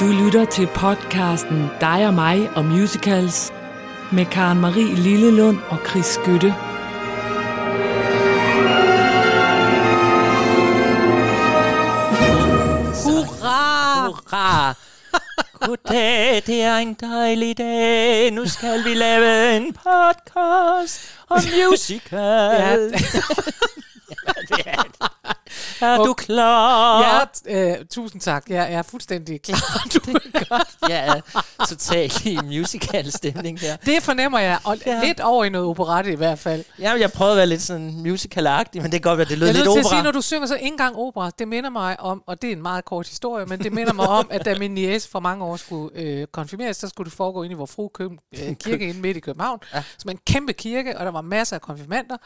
Du lytter til podcasten Dig og mig og musicals med Karen Marie Lillelund og Chris Skytte. Hurra! Hurra! Goddag, det er en dejlig dag. Nu skal vi lave en podcast om musical. Ja. Er du klar? Ja, øh, tusind tak. Jeg er fuldstændig klar. Du er godt. Jeg er totalt i musical stemning her. Det fornemmer jeg, og Ja. lidt over i noget operette i hvert fald. Ja, jeg prøvede at være lidt sådan musical-agtig, men det kan godt være, det lød Jeg er lidt nødt til at opera. sige, når du synger så ikke engang opera, det minder mig om, og det er en meget kort historie, men det minder mig om, at da min niece for mange år skulle øh, konfirmeres, så skulle det foregå inde i vores fru Køb, øh, kirke inde midt i København, ja. som er en kæmpe kirke, og der var masser af konfirmander.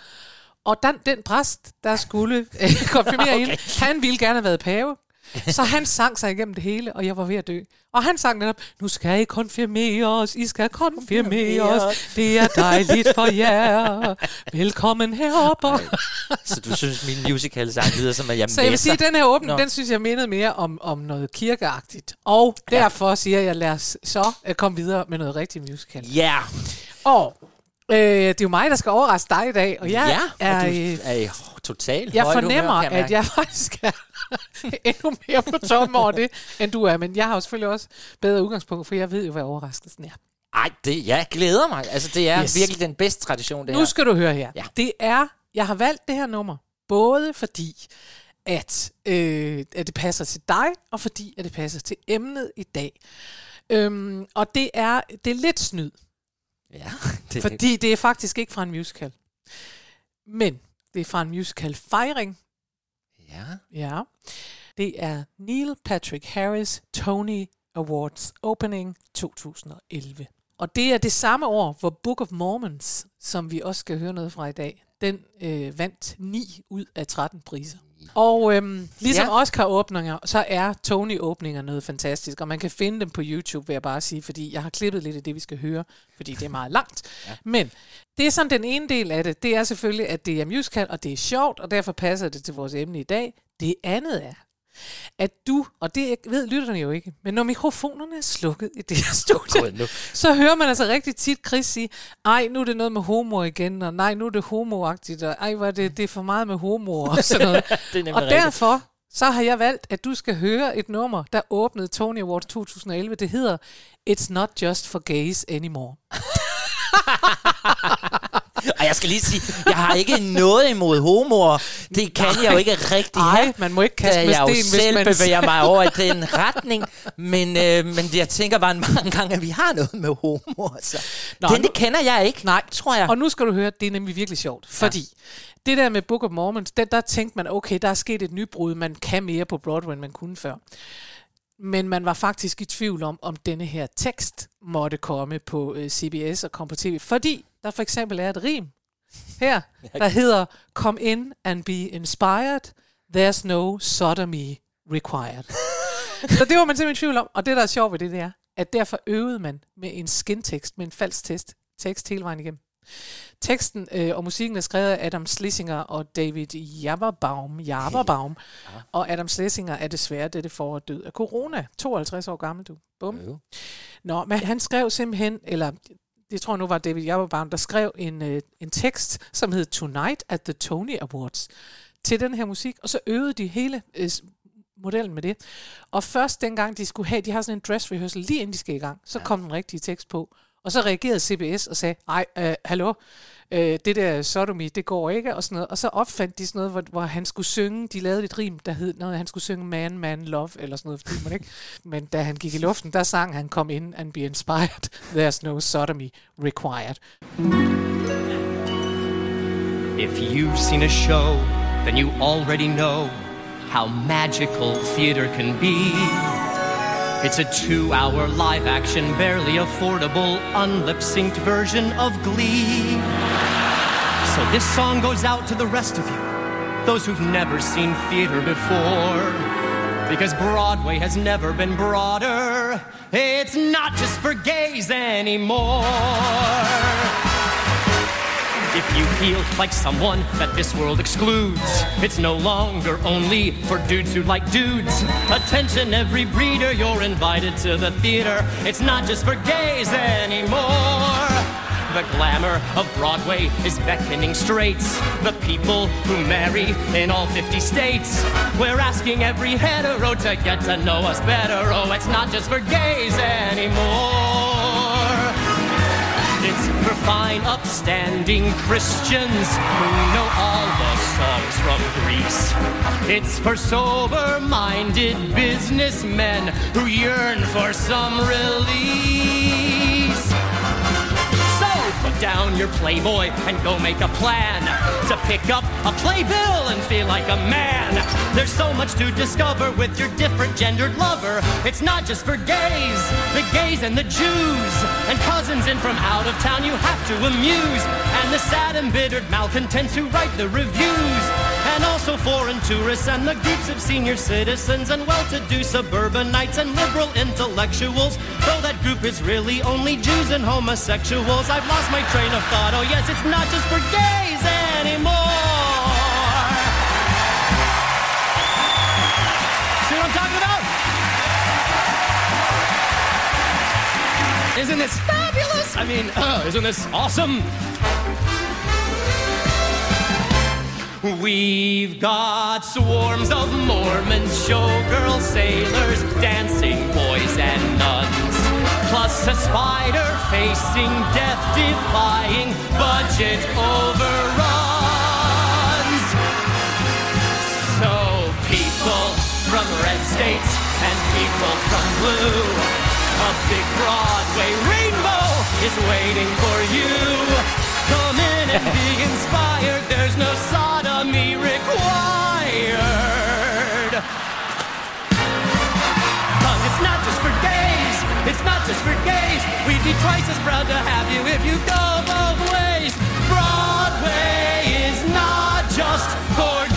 Og den, den præst, der skulle øh, konfirmere okay. hende, han ville gerne have været pave. Så han sang sig igennem det hele, og jeg var ved at dø. Og han sang netop, nu skal I konfirmeres, I skal konfirmeres, det er dejligt for jer. Velkommen heroppe. Så du synes, min musical-sang lyder som, at jeg Så jeg vil sige, at den her åbning, den synes jeg mindede mere om, om noget kirkeagtigt. Og derfor siger jeg, lad os så uh, komme videre med noget rigtig musical. Ja, Og øh, det er jo mig, der skal overraske dig i dag, og jeg ja. er... og du er i totalt jeg fornemmer, humør, at jeg faktisk er endnu mere på toppen over det, end du er. Men jeg har jo selvfølgelig også bedre udgangspunkt, for jeg ved jo, hvad overraskelsen er. Ej, det, jeg glæder mig. Altså, det er yes. virkelig den bedste tradition, det Nu her. skal du høre her. Ja. Det er, jeg har valgt det her nummer, både fordi, at, øh, at det passer til dig, og fordi, at det passer til emnet i dag. Øhm, og det er, det er lidt snyd, Ja, det, fordi det er faktisk ikke fra en musical. Men det er fra en musical fejring. ja. Ja. Det er Neil Patrick Harris Tony Awards Opening 2011. Og det er det samme år, hvor Book of Mormons, som vi også skal høre noget fra i dag, den øh, vandt 9 ud af 13 priser. Og øhm, ligesom Ja. Oscar-åbninger, så er Tony-åbninger noget fantastisk, og man kan finde dem på YouTube, vil jeg bare sige, fordi jeg har klippet lidt af det, vi skal høre, fordi det er meget langt. Ja. Men det er sådan den ene del af det, det er selvfølgelig, at det er musical, og det er sjovt, og derfor passer det til vores emne i dag. Det andet er, at du, og det ved lytterne jo ikke, men når mikrofonerne er slukket i det her studie, nu. så hører man altså rigtig tit Chris sige, ej, nu er det noget med homo igen, og nej, nu er det homoagtigt, og ej, hvor er det, det er for meget med homo, og sådan noget. Det er og rigtigt. derfor, så har jeg valgt, at du skal høre et nummer, der åbnede Tony Awards 2011. Det hedder It's Not Just for Gays Anymore. Og jeg skal lige sige, jeg har ikke noget imod homoer. Det kan jeg jo ikke rigtig Ej, have. man må ikke kaste med jeg jo sten, hvis selv man- bevæger mig over i den retning. Men, øh, men jeg tænker bare mange gange, at vi har noget med homoer. Så. Nå, Den, nu- det kender jeg ikke, Nej, tror jeg. Og nu skal du høre, det er nemlig virkelig sjovt. Fordi det der med Book of Mormons, der, der tænkte man, okay, der er sket et nybrud, man kan mere på Broadway, end man kunne før. Men man var faktisk i tvivl om, om denne her tekst måtte komme på øh, CBS og komme på tv. Fordi der for eksempel er et rim her, der hedder Come in and be inspired. There's no sodomy required. Så det var man simpelthen i tvivl om. Og det, der er sjovt ved det, det er, at derfor øvede man med en skintekst, med en falsk test, tekst hele vejen igennem. Teksten øh, og musikken er skrevet af Adam Schlesinger og David Jaberbaum. Jaberbaum. og Adam Schlesinger er desværre dette forår død af corona. 52 år gammel, du. Bum. Nå, men han skrev simpelthen, eller det tror jeg nu var David Jaberbaum, der skrev en, øh, en tekst, som hed Tonight at the Tony Awards, til den her musik, og så øvede de hele øh, modellen med det. Og først dengang de skulle have, de har sådan en dress rehearsal lige inden de skal i gang, så ja. kom den rigtige tekst på. Og så reagerede CBS og sagde, ej, øh, hallo, øh, det der sodomi, det går ikke, og sådan noget. Og så opfandt de sådan noget, hvor, hvor han skulle synge, de lavede et rim, der hed noget, han skulle synge man, man, love, eller sådan noget, fordi man ikke. Men da han gik i luften, der sang han, come in and be inspired, there's no sodomy required. If you've seen a show, then you already know how magical theater can be. It's a two hour live action, barely affordable, unlip synced version of Glee. So this song goes out to the rest of you, those who've never seen theater before. Because Broadway has never been broader. It's not just for gays anymore. If you feel like someone that this world excludes. It's no longer only for dudes who like dudes. Attention, every breeder, you're invited to the theater. It's not just for gays anymore. The glamour of Broadway is beckoning straights. The people who marry in all 50 states. We're asking every hetero to get to know us better. Oh, it's not just for gays anymore. Fine, upstanding Christians who know all the songs from Greece. It's for sober minded businessmen who yearn for some release. So put down your Playboy and go make a plan to pick up a playbill and feel like a man. There's so much to discover with your different gendered lover. It's not just for gays, the gays and the Jews, and cousins in from out of town you have to amuse, and the sad embittered malcontents who write the reviews. And also foreign tourists and the groups of senior citizens and well-to-do suburbanites and liberal intellectuals. Though that group is really only Jews and homosexuals. I've lost my train of thought. Oh yes, it's not just for gays anymore. Isn't this fabulous? I mean, uh, isn't this awesome? We've got swarms of Mormons, showgirls, sailors, dancing boys and nuns. Plus a spider facing death defying budget overruns. So people from red states and people from blue. A big Broadway rainbow is waiting for you. Come in and be inspired. There's no sodomy required. Cause it's not just for gays. It's not just for gays. We'd be twice as proud to have you if you go both ways. Broadway is not just for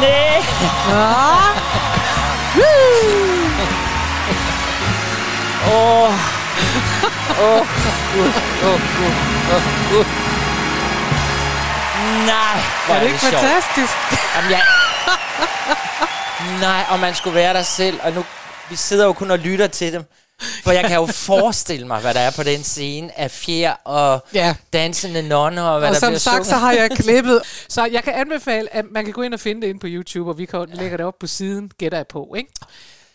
Nej. Åh. Åh, Gud. Åh, Gud. Åh, Gud. Nej, hvor Er det sjovt. fantastisk? Jamen, jeg... Nej, og man skulle være der selv, og nu... Vi sidder jo kun og lytter til dem. For jeg kan jo forestille mig, hvad der er på den scene af fjer og Ja. dansende nonner, og hvad Og der som sagt, sunget. så har jeg klippet. Så jeg kan anbefale, at man kan gå ind og finde det ind på YouTube, og vi kan lægge det op på siden, gætter jeg på, ikke?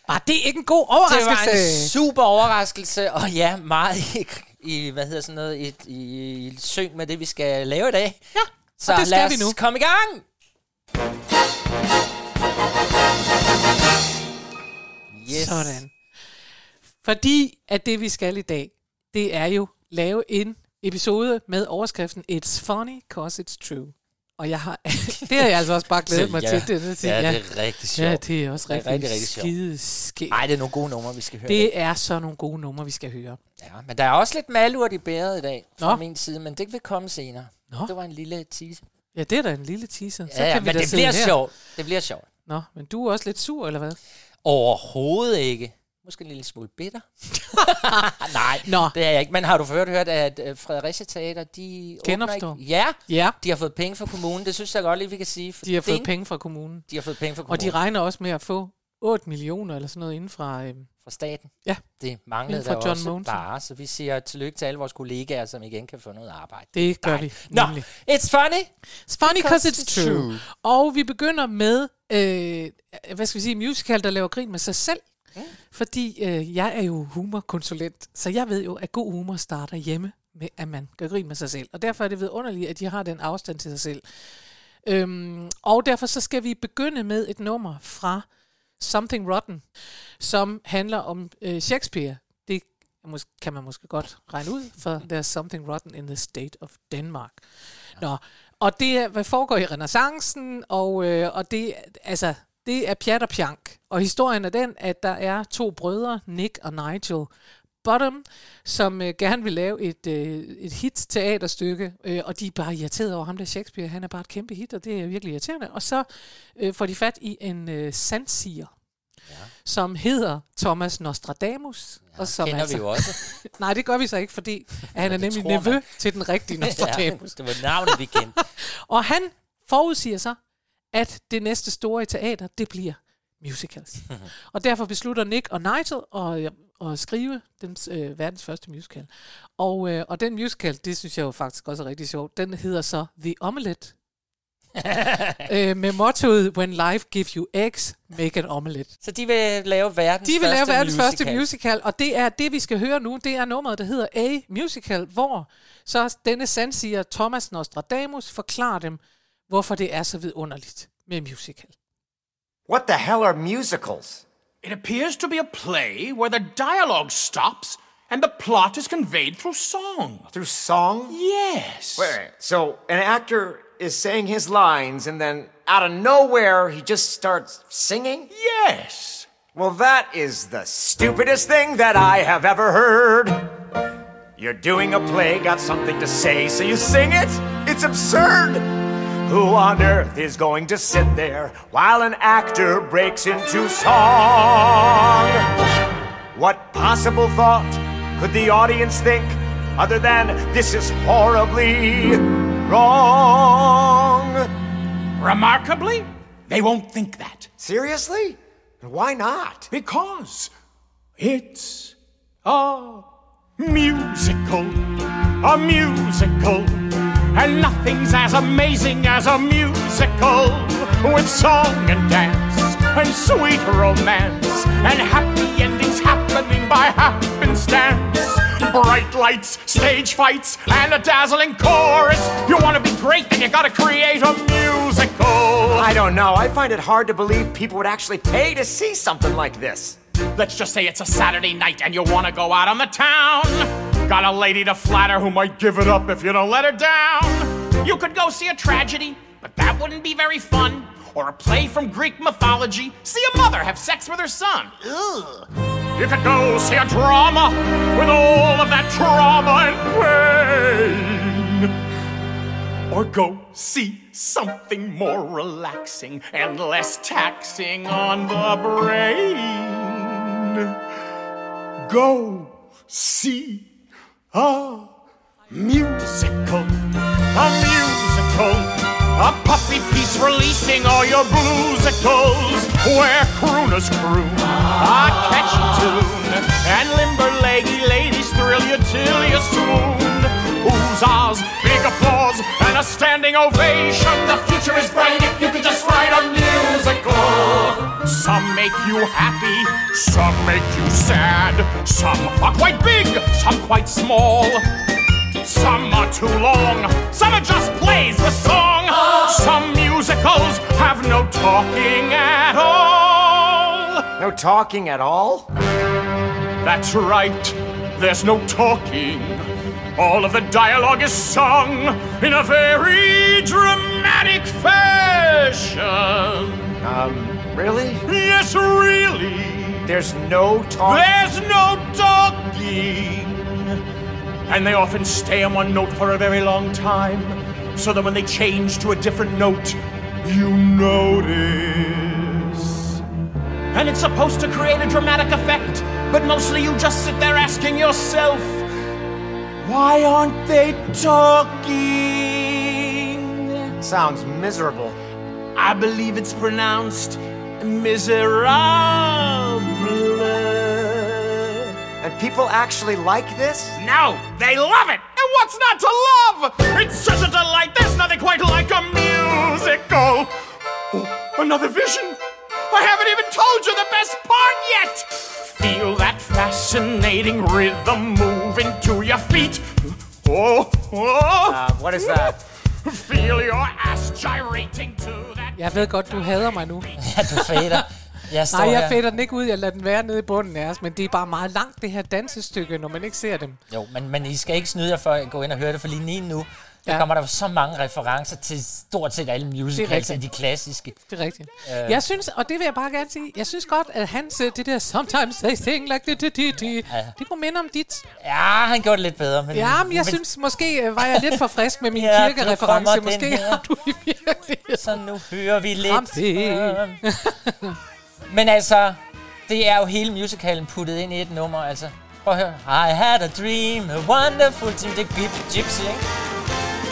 Var det ikke en god Det var overraskelse? en super overraskelse, og ja, meget i, i hvad hedder sådan noget, i, i, i synk med det, vi skal lave i dag. Ja, Så og det skal lad os vi nu. komme i gang! Yes. Sådan. Fordi at det, vi skal i dag, det er jo lave en episode med overskriften It's funny cause it's true. Og jeg har, det har jeg altså også bare glædet mig ja, til. Det, det, ja, det er rigtig sjovt. Ja, det er også Det er rigtig, rigtig, rigtig skide skægt. Ej, det er nogle gode numre, vi skal høre. Det er så nogle gode numre, vi skal høre. Ja, men der er også lidt malurt i bæret i dag fra Nå. min side, men det vil komme senere. Nå. Det var en lille tease. Ja, det er da en lille teaser. Så Ja, ja, kan vi men det bliver her. sjovt. Det bliver sjovt. Nå, men du er også lidt sur, eller hvad? Overhovedet ikke. Måske en lille smule bitter. Nej, Nå. det er jeg ikke. Men har du hørt, hørt at øh, Fredericia Teater, de Genopstår. ikke? Ja, Ja, de har fået penge fra kommunen. Det synes jeg godt lige, vi kan sige. For de har fået penge fra kommunen. De har fået penge fra Og kommunen. de regner også med at få 8 millioner eller sådan noget inden fra... Øhm, fra staten. Ja. Det manglede der John også Mogensen. bare. Så vi siger tillykke til alle vores kollegaer, som igen kan få noget arbejde. det gør vi Nå, nemlig. it's funny. It's funny because Because it's it's true. true. Og vi begynder med, øh, hvad skal vi sige, musical, der laver grin med sig selv. Mm. Fordi øh, jeg er jo humorkonsulent, så jeg ved jo, at god humor starter hjemme med, at man gør grin med sig selv. Og derfor er det vidunderligt, at de har den afstand til sig selv. Øhm, og derfor så skal vi begynde med et nummer fra Something Rotten, som handler om øh, Shakespeare. Det kan man måske godt regne ud, for there's something rotten in the state of Denmark. Nå, og det er, hvad foregår i renaissancen, og, øh, og det, altså, det er pjat og pjank. Og historien er den, at der er to brødre, Nick og Nigel Bottom, som øh, gerne vil lave et, øh, et hit teaterstykke, øh, og de er bare irriteret over ham der Shakespeare. Han er bare et kæmpe hit, og det er virkelig irriterende. Og så øh, får de fat i en øh, sandsiger, som hedder Thomas Nostradamus. Ja, og som Kender vi jo også. Nej, det gør vi så ikke, fordi at han er nemlig nevø til den rigtige ja, Nostradamus. det var navnet, vi kendte. Og han forudsiger så, at det næste store i teater, det bliver musicals. og derfor beslutter Nick og Nigel at, at skrive den øh, verdens første musical. Og, øh, og den musical, det synes jeg jo faktisk også er rigtig sjovt, den hedder så The Omelette. øh, med mottoet, when life gives you eggs, make an omelette. Så de vil lave verdens De vil lave verdens musical. første musical, og det er det, vi skal høre nu. Det er nummeret, der hedder A Musical, hvor så denne sandsiger Thomas Nostradamus forklarer dem, hvorfor det er så vidunderligt med musical. What the hell are musicals? It appears to be a play where the dialogue stops and the plot is conveyed through song. Through song? Yes. Wait, wait. So an actor is saying his lines and then out of nowhere he just starts singing? Yes. Well, that is the stupidest thing that I have ever heard. You're doing a play, got something to say, so you sing it? It's absurd. Who on earth is going to sit there while an actor breaks into song? What possible thought could the audience think other than this is horribly wrong? Remarkably, they won't think that Seriously? Why not? because it's a musical. A musical. And nothing's as amazing as a musical with song and dance and sweet romance and happy endings happening by happenstance. Bright lights, stage fights, and a dazzling chorus. You want to be great, then you gotta create a musical. I don't know. I find it hard to believe people would actually pay to see something like this. Let's just say it's a Saturday night and you wanna go out on the town. Got a lady to flatter who might give it up if you don't let her down. You could go see a tragedy, but that wouldn't be very fun. Or a play from Greek mythology, see a mother have sex with her son. Ugh. You could go see a drama with all of that trauma and pain. Or go see something more relaxing and less taxing on the brain. Go see a musical, a musical, a puppy piece releasing all your bluesicles, where crooners croon a catchy tune, and limber leggy ladies thrill you till you swoon. Oozahs, big applause, and a standing ovation. The future is bright if you could just write a musical. Some make you happy, some make you sad. Some are quite big, some quite small. Some are too long, some are just plays the song. Some musicals have no talking at all. No talking at all? That's right, there's no talking. All of the dialogue is sung in a very dramatic fashion. Um, really? Yes, really. There's no talking? There's no talking. And they often stay on one note for a very long time, so that when they change to a different note, you notice. And it's supposed to create a dramatic effect, but mostly you just sit there asking yourself, why aren't they talking? Sounds miserable. I believe it's pronounced miserable. And people actually like this? No, they love it! And what's not to love? It's such a delight, there's nothing quite like a musical. Oh, another vision. I haven't even told you the best part yet. Feel that fascinating rhythm moving to your feet. Oh, oh. Uh, what is that? Feel your ass gyrating to that. Jeg ved godt, du hader mig nu. Ja, du fader. Jeg står Nej, jeg her. fætter den ikke ud. Jeg lader den være nede i bunden af os. Men det er bare meget langt, det her dansestykke, når man ikke ser dem. Jo, men, men I skal ikke snyde jer for at gå ind og høre det, for lige nu, der Ja. kommer der så mange referencer til stort set alle musicals, af de klassiske. Det er rigtigt. Øh. Jeg synes, og det vil jeg bare gerne sige, jeg synes godt, at hans, det der sometimes they sing like det, det, det, det, det kunne minde om dit. Ja, han gjorde det lidt bedre. Men, Ja, men jeg synes måske, øh, var jeg lidt for frisk med min Ja, kirkereference. Måske her. har du i virkeligheden Så nu hører vi lidt. Men altså, det er jo hele musicalen puttet ind i et nummer, altså. Prøv at høre. I had a dream, a wonderful dream. Det er Gyp- Gypsy, ikke?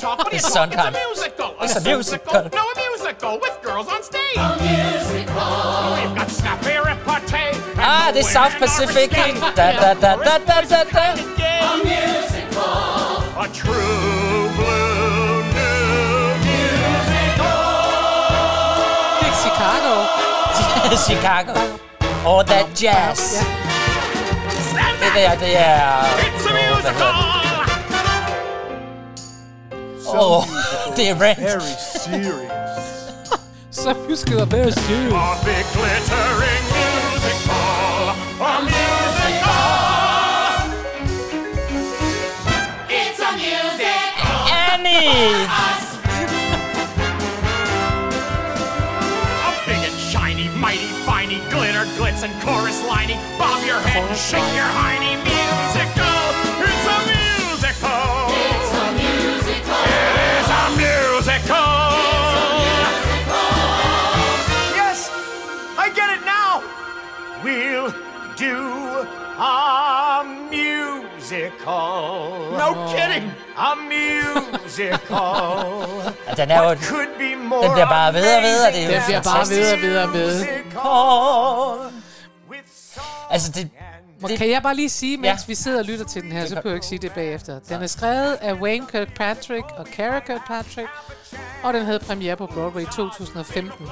musical. What are you talking? What are you It's talking? It's Sondheim. a musical. It's a musical. No, a musical with girls on stage. A musical. We've got snap and repartee. and ah, det er South women are Pacific. risque. Da, da, da, da, da, da, da. A musical. A true blue new musical. Det er Chicago. Chicago. Og that jazz. Stand Det back. der, det er... It's a Åh, hvad hedder musical. Det? Åh, det er Very serious. Så musical er very serious. A big glittering musical. A musical. It's a musical. Annie! A big and shiny, mighty, finey, glitter, glitz, and chorus lining. Bob your head and shake your hiney. A musical. No kidding. A musical. Ja, den er jo... What could be more Den bliver bare ved og ved, og det er jo Den bliver bare ved og ved og ved. Altså, det... Må, det kan jeg bare lige sige, mens Ja. vi sidder og lytter til den her, så behøver jeg ikke sige det bagefter. Den er skrevet af Wayne Kirkpatrick og Cara Kirkpatrick, og den havde premiere på Broadway i 2015.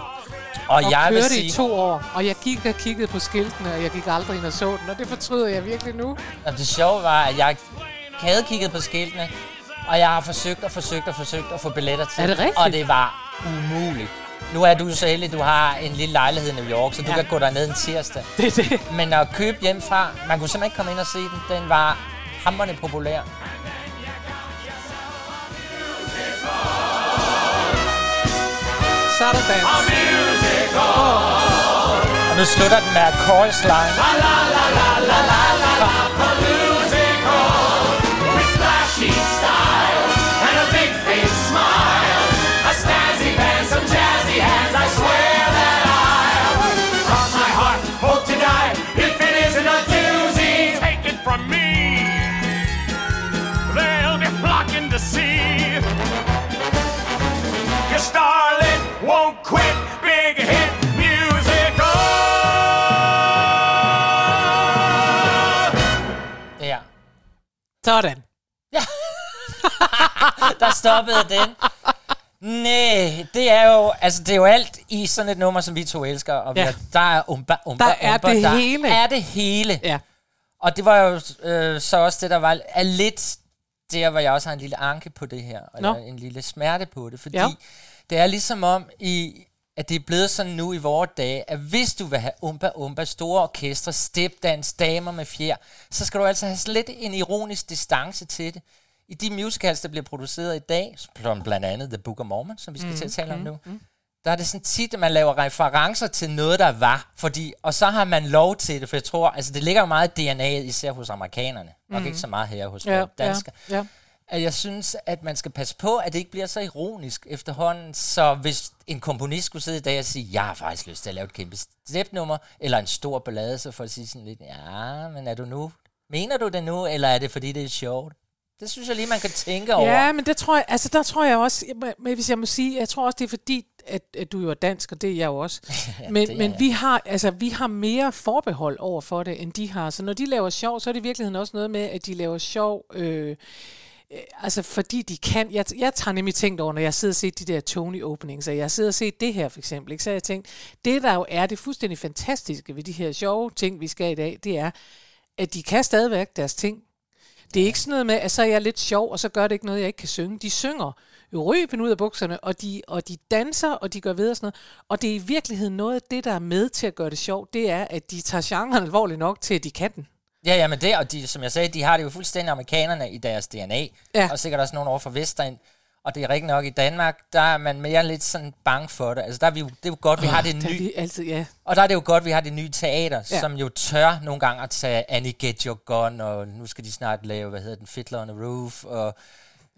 Og Og jeg vil kørte sige... i to år, og jeg gik og kiggede på skiltene, og jeg gik aldrig ind og så den, og det fortryder jeg virkelig nu. Og det sjove var, at jeg havde kigget på skiltene, og jeg har forsøgt og forsøgt og forsøgt at få billetter til. Er det rigtigt? Og det var umuligt. Nu er du så heldig, du har en lille lejlighed i New York, så du Ja. kan gå derned en tirsdag. Det er det. Men at købe hjemmefra, man kunne simpelthen ikke komme ind og se den. Den var hammerende populær. Så er der dans. Og nu slutter den med chorus line. With Sådan. Der stoppede den. Nej, det er jo, altså det er jo alt i sådan et nummer, som vi to elsker. Og vi Ja. har, der er umba, umba, Der er umba, det der hele. er det hele. Ja. Og det var jo øh, så også det, der var er lidt der, hvor jeg også har en lille anke på det her. Eller Nå. en lille smerte på det. Fordi Ja. det er ligesom om, i, at det er blevet sådan nu i vores dage, at hvis du vil have umba umba, store orkestre, stepdans, damer med fjer, så skal du altså have lidt en ironisk distance til det. I de musicals, der bliver produceret i dag, som blandt andet The Book of Mormon, som vi skal mm, til at tale om nu, der er det sådan tit, at man laver referencer til noget, der var. Fordi, og så har man lov til det, for jeg tror, altså det ligger jo meget i DNA'et, især hos amerikanerne. Nok ikke så meget her hos ja, danskere. ja, ja. At jeg synes, at man skal passe på, at det ikke bliver så ironisk efterhånden. Så hvis en komponist skulle sidde i dag og sige, jeg har faktisk lyst til at lave et kæmpe stepnummer, eller en stor ballade, så får jeg sige sådan lidt, ja, men er du nu, mener du det nu, eller er det fordi, det er sjovt? Det synes jeg lige, man kan tænke over. Ja, men det tror jeg, altså der tror jeg også, men hvis jeg må sige, jeg tror også, det er fordi, at, at du jo er dansk, og det er jeg jo også. men men jeg. vi, har, altså, vi har mere forbehold over for det, end de har. Så når de laver sjov, så er det i virkeligheden også noget med, at de laver sjov... Øh, øh, Altså fordi de kan, jeg, jeg tager nemlig tænkt over, når jeg sidder og set de der Tony openings, og jeg sidder og set det her for eksempel, ikke? så jeg tænkt, det der jo er det fuldstændig fantastiske ved de her sjove ting, vi skal i dag, det er, at de kan stadigvæk deres ting. Det er ikke sådan noget med, at så er jeg lidt sjov, og så gør det ikke noget, jeg ikke kan synge. De synger jo ryben ud af bukserne, og de, og de danser, og de gør ved og sådan noget. Og det er i virkeligheden noget af det, der er med til at gøre det sjovt, det er, at de tager genren alvorligt nok til, at de kan den. Ja, ja, men det, og de, som jeg sagde, de har det jo fuldstændig amerikanerne i deres DNA, Ja. og sikkert også nogen over for Vestegn. Og det er rigtig nok, i Danmark, der er man mere lidt sådan bange for det. Altså, der er vi det er jo godt, vi har det nye, vi altid, ja. og der er det jo godt, vi har det nye teater, Ja. som jo tør nogle gange at tage Annie Get Your Gun, og nu skal de snart lave, hvad hedder den, Fiddler on the Roof, og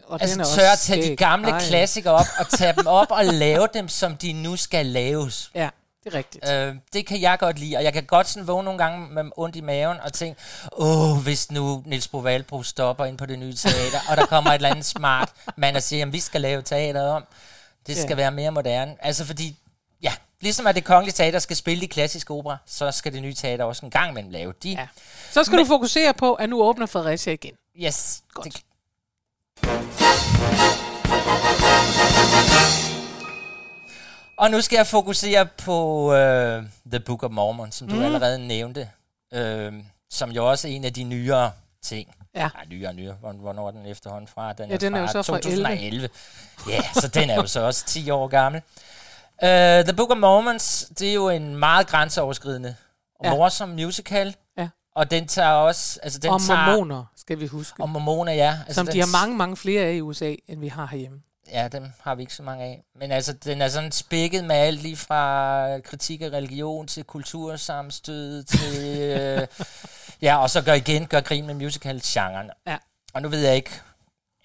Og altså tør at tage de skæg. gamle Ej. klassikere op, og tage dem op og lave dem, som de nu skal laves. Ja, det er rigtigt. Øh, det kan jeg godt lide, og jeg kan godt sådan vågne nogle gange med ondt i maven og tænke, åh, hvis nu Niels Bro Valbro stopper ind på det nye teater, og der kommer et eller andet smart mand og siger, at vi skal lave teateret om. Det skal Ja. være mere moderne. Altså fordi, ja, ligesom at det kongelige teater skal spille de klassiske opera, så skal det nye teater også en gang imellem lave de. Ja. Så skal Men- du fokusere på, at nu åbner Fredericia igen. Yes. Godt. Det, og nu skal jeg fokusere på uh, The Book of Mormon, som du Mm. mm. allerede nævnte, uh, som jo også er en af de nyere ting. Ja. Nej, nyere, nyere. Hvor- Hvornår er den efterhånden fra? Den Ja, den er jo så fra 2011. Ja, så den er jo så også 10 år gammel. Uh, The Book of Mormons, det er jo en meget grænseoverskridende og Ja. morsom musical. Ja. Og den tager også... Altså, den Og tager, mormoner, skal vi huske. Og mormoner, ja. Altså, som de har mange, mange flere af i USA, end vi har herhjemme. Ja, dem har vi ikke så mange af. Men altså, den er sådan spækket med alt lige fra kritik af religion til kultursammenstød til... øh, ja, og så gør igen, gør grin med musical-genren. Ja. Og nu ved jeg ikke,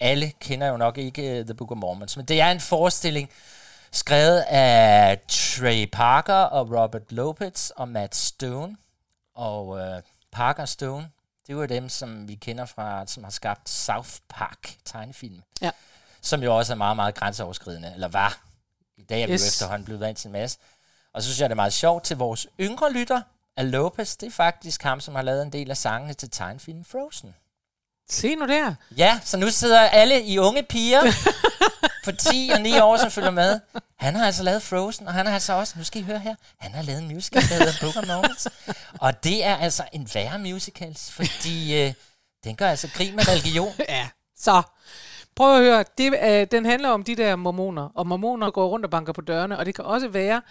alle kender jo nok ikke uh, The Book of Mormons, men det er en forestilling skrevet af Trey Parker og Robert Lopez og Matt Stone. Og uh, Parker Stone, det er jo dem, som vi kender fra, som har skabt South Park tegnefilm Ja. Som jo også er meget, meget grænseoverskridende, eller var. I dag er vi Yes. jo efterhånden blevet vant til en masse. Og så synes jeg, det er meget sjovt til vores yngre lytter, at Lopez, det er faktisk ham, som har lavet en del af sangene til tegnefilmen Frozen. Se nu der. Ja, så nu sidder alle i unge piger på 10 og 9 år, som følger med. Han har altså lavet Frozen, og han har altså også, nu skal I høre her, han har lavet en musical, der hedder Book of Moments. Og det er altså en værre musicals, fordi øh, den gør altså grin med religion. Ja. Så, prøv at høre. Det, øh, den handler om de der mormoner, og mormoner går rundt og banker på dørene, og det kan også være,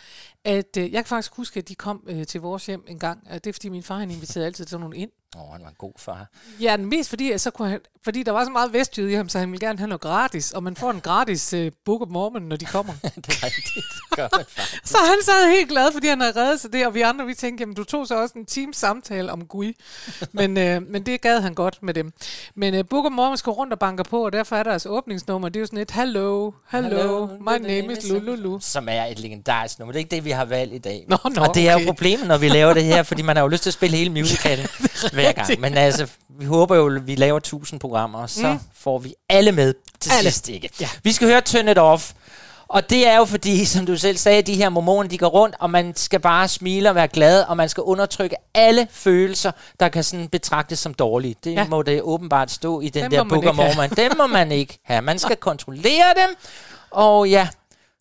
at øh, jeg kan faktisk huske, at de kom øh, til vores hjem en gang. og Det er, fordi min far han inviterede altid sådan nogle ind. Åh, oh, han var en god far. Ja, den mest fordi, så kunne han, fordi der var så meget vestjyd i ham, så han ville gerne have noget gratis, og man får en gratis øh, Book of Mormon, når de kommer. det er rigtigt. Det gør man faktisk. så han sad helt glad, fordi han havde reddet sig det, og vi andre, vi tænkte, jamen du tog så også en team samtale om Gui. men, øh, men det gad han godt med dem. Men øh, Book of Mormon skal rundt og banker på, og derfor er deres åbningsnummer, det er jo sådan et, hello, hello, hello my name is Lululu. Som er et legendarisk nummer. Det er ikke det, vi har valgt i dag. Nå, nå, og det er okay. jo problemet, når vi laver det her, fordi man har jo lyst til at spille hele musicalen hver gang. Men altså, vi håber jo, at vi laver 1000 programmer, og så mm. får vi alle med til Alle. sidst. Ikke? Ja. Vi skal høre Turn It Off. Og det er jo fordi, som du selv sagde, de her mormoner, de går rundt, og man skal bare smile og være glad, og man skal undertrykke alle følelser, der kan sådan betragtes som dårlige. Det Ja. må det åbenbart stå i den Dem der ikke have. Mormon. Dem må man ikke have. Man skal kontrollere dem, og ja,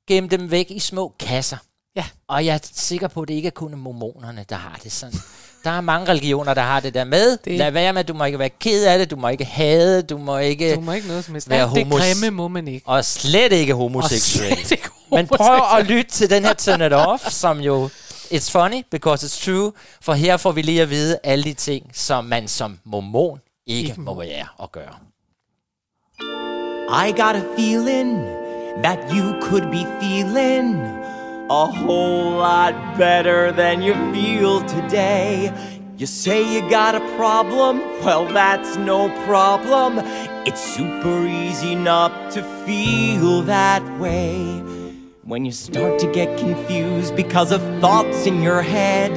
gemme dem væk i små kasser. Ja. Og jeg er sikker på, at det ikke er kun mormonerne, der har det sådan. Der er mange religioner, der har det der med. Det-. Lad være med, du må ikke være ked af det, du må ikke hade, du må ikke... Du må ikke noget som helst. Være Alt det homos- grimme må man ikke. Og slet ikke homoseksuel. slet ikke Men prøv at lytte til den her Turn It Off, som jo... It's funny, because it's true. For her får vi lige at vide alle de ting, som man som mormon ikke Ikke må må. være og gøre. I got a feeling that you could be feeling a whole lot better than you feel today. You say you got a problem? Well, that's no problem. It's super easy not to feel that way. When you start to get confused because of thoughts in your head,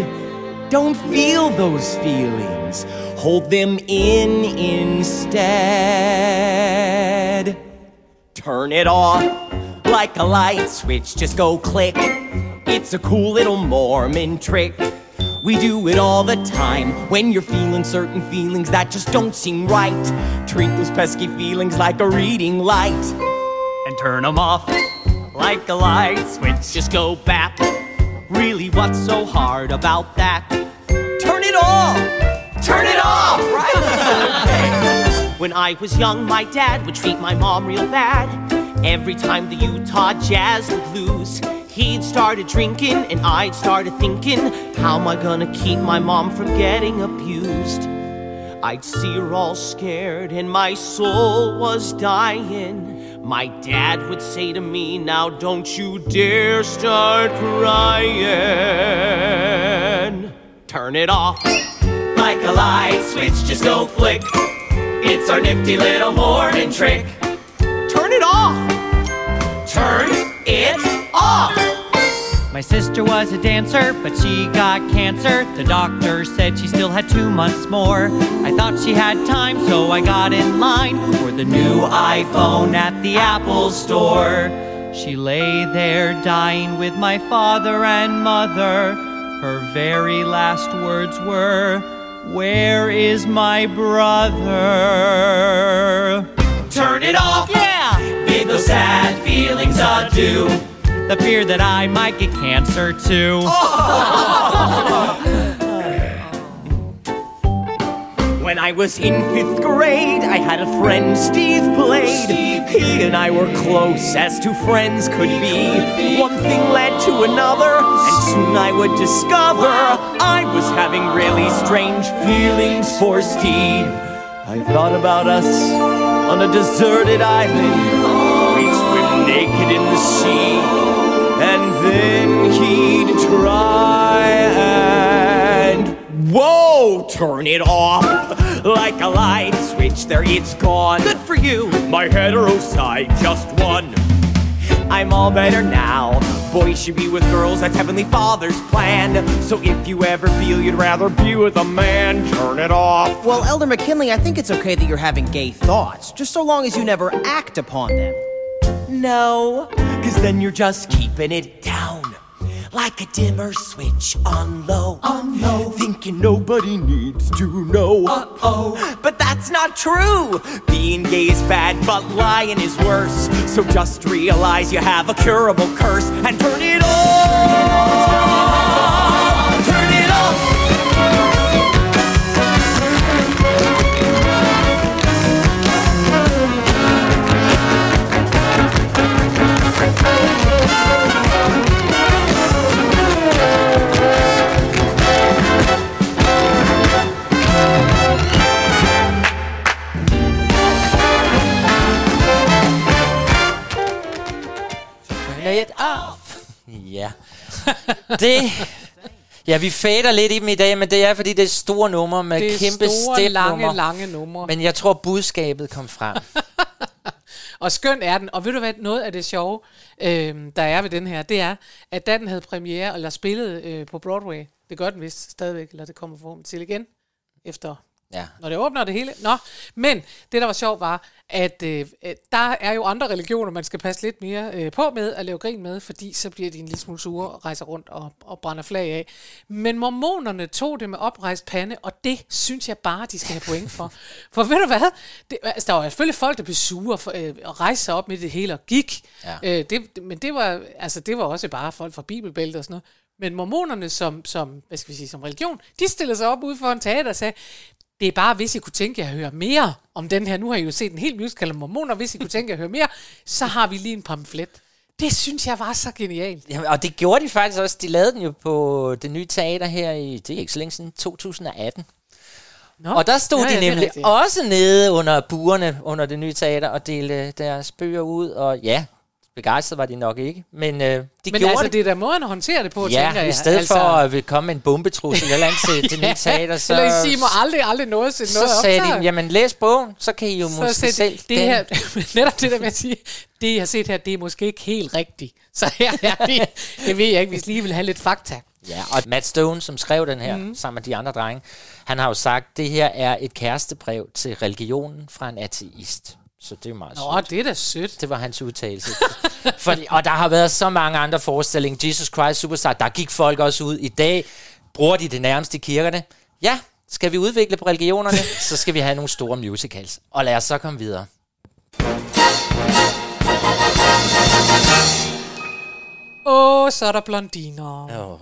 don't feel those feelings. Hold them in instead. Turn it off like a light switch, just go click. It's a cool little Mormon trick. We do it all the time when you're feeling certain feelings that just don't seem right. Treat those pesky feelings like a reading light and turn them off like a light switch. Just go bap. Really, what's so hard about that? Turn it off! Turn it off! Right? when I was young, my dad would treat my mom real bad. Every time the Utah Jazz would lose, he'd started drinking and I'd started thinking, how am I gonna keep my mom from getting abused? I'd see her all scared, and my soul was dying. My dad would say to me, Now don't you dare start crying. Turn it off. Like a light switch, just go flick. It's our nifty little morning trick. Turn it off. Turn it off. My sister was a dancer, but she got cancer. The doctor said she still had two months more. I thought she had time, so I got in line for the new iPhone at the Apple store. She lay there dying with my father and mother. Her very last words were, Where is my brother? Turn it off. Yeah! Bid those sad feelings adieu. The fear that I might get cancer too. When I was in fifth grade, I had a friend, Steve Blade. He and I were close as two friends could be. One thing led to another, and soon I would discover I was having really strange feelings for Steve. I thought about us on a deserted island. We'd swim naked in the sea, and then he'd try and Whoa! Turn it off like a light switch. There, it's gone. Good for you. My hetero side just won. I'm all better now. Boys should be with girls, that's Heavenly Father's plan. So if you ever feel you'd rather be with a man, turn it off. Well, Elder McKinley, I think it's okay that you're having gay thoughts, just so long as you never act upon them. No, cause then you're just keeping it down. Like a dimmer switch on low. On low. Thinking nobody needs to know. Uh oh. But that's not true. Being gay is bad, but lying is worse. So just realize you have a curable curse and turn it off. Det... Ja, vi fader lidt i dem i dag, men det er, fordi det er store numre med Det er kæmpe store, lange, lange numre. Men jeg tror, budskabet kom frem. Og skøn er den. Og ved du hvad, noget af det sjove, øh, der er ved den her, det er, at da den havde premiere, eller spillet øh, på Broadway, det gør den vist stadigvæk, eller det kommer forhåbentlig til igen, efter Ja. når det åbner det hele. Nå, men det, der var sjovt, var, at øh, der er jo andre religioner, man skal passe lidt mere øh, på med at lave grin med, fordi så bliver de en lille smule sure og rejser rundt og, og brænder flag af. Men mormonerne tog det med oprejst pande, og det synes jeg bare, de skal have point for. For ved du hvad? Det, altså, der var selvfølgelig folk, der blev sure for, øh, og rejste sig op med det hele og gik. Ja. Øh, det, men det var, altså, det var også bare folk fra Bibelbæltet og sådan noget. Men mormonerne som, som, hvad skal vi sige, som religion, de stillede sig op ude for en teater og sagde, det er bare, hvis I kunne tænke jer at høre mere om den her, nu har I jo set en hel musical om mormoner, hvis I kunne tænke jer at høre mere, så har vi lige en pamflet. Det synes jeg var så genialt. Jamen, og det gjorde de faktisk også. De lavede den jo på det nye teater her i, det er ikke så længe siden, 2018. Nå, Og der stod ja, de nemlig også nede under burene under det nye teater og delte deres bøger ud. Og ja, begejstret var de nok ikke, men øh, de Men gjorde altså, det. det er da måden at håndtere det på, tænker Ja, jeg. i stedet altså, for at vil komme med en bombetrussel eller andet til det nye teater, så, Eller I siger, I må aldrig, aldrig noget sætte så noget op. sagde de, jamen læs bogen, så kan I jo så måske selv det her, netop det der med at sige, det jeg har set her, det er måske ikke helt rigtigt. Så her er det, det ved jeg ikke, hvis lige vil have lidt fakta. Ja, og Matt Stone, som skrev den her, mm. sammen med de andre drenge, han har jo sagt, det her er et kærestebrev til religionen fra en ateist. Så det er meget Nå, sødt. det er da sødt. Det var hans udtalelse. Fordi, og der har været så mange andre forestillinger. Jesus Christ Superstar, der gik folk også ud. I dag bruger de det nærmest i kirkerne. Ja, skal vi udvikle på religionerne, så skal vi have nogle store musicals. Og lad os så komme videre. Åh, så er der blondiner. Oh.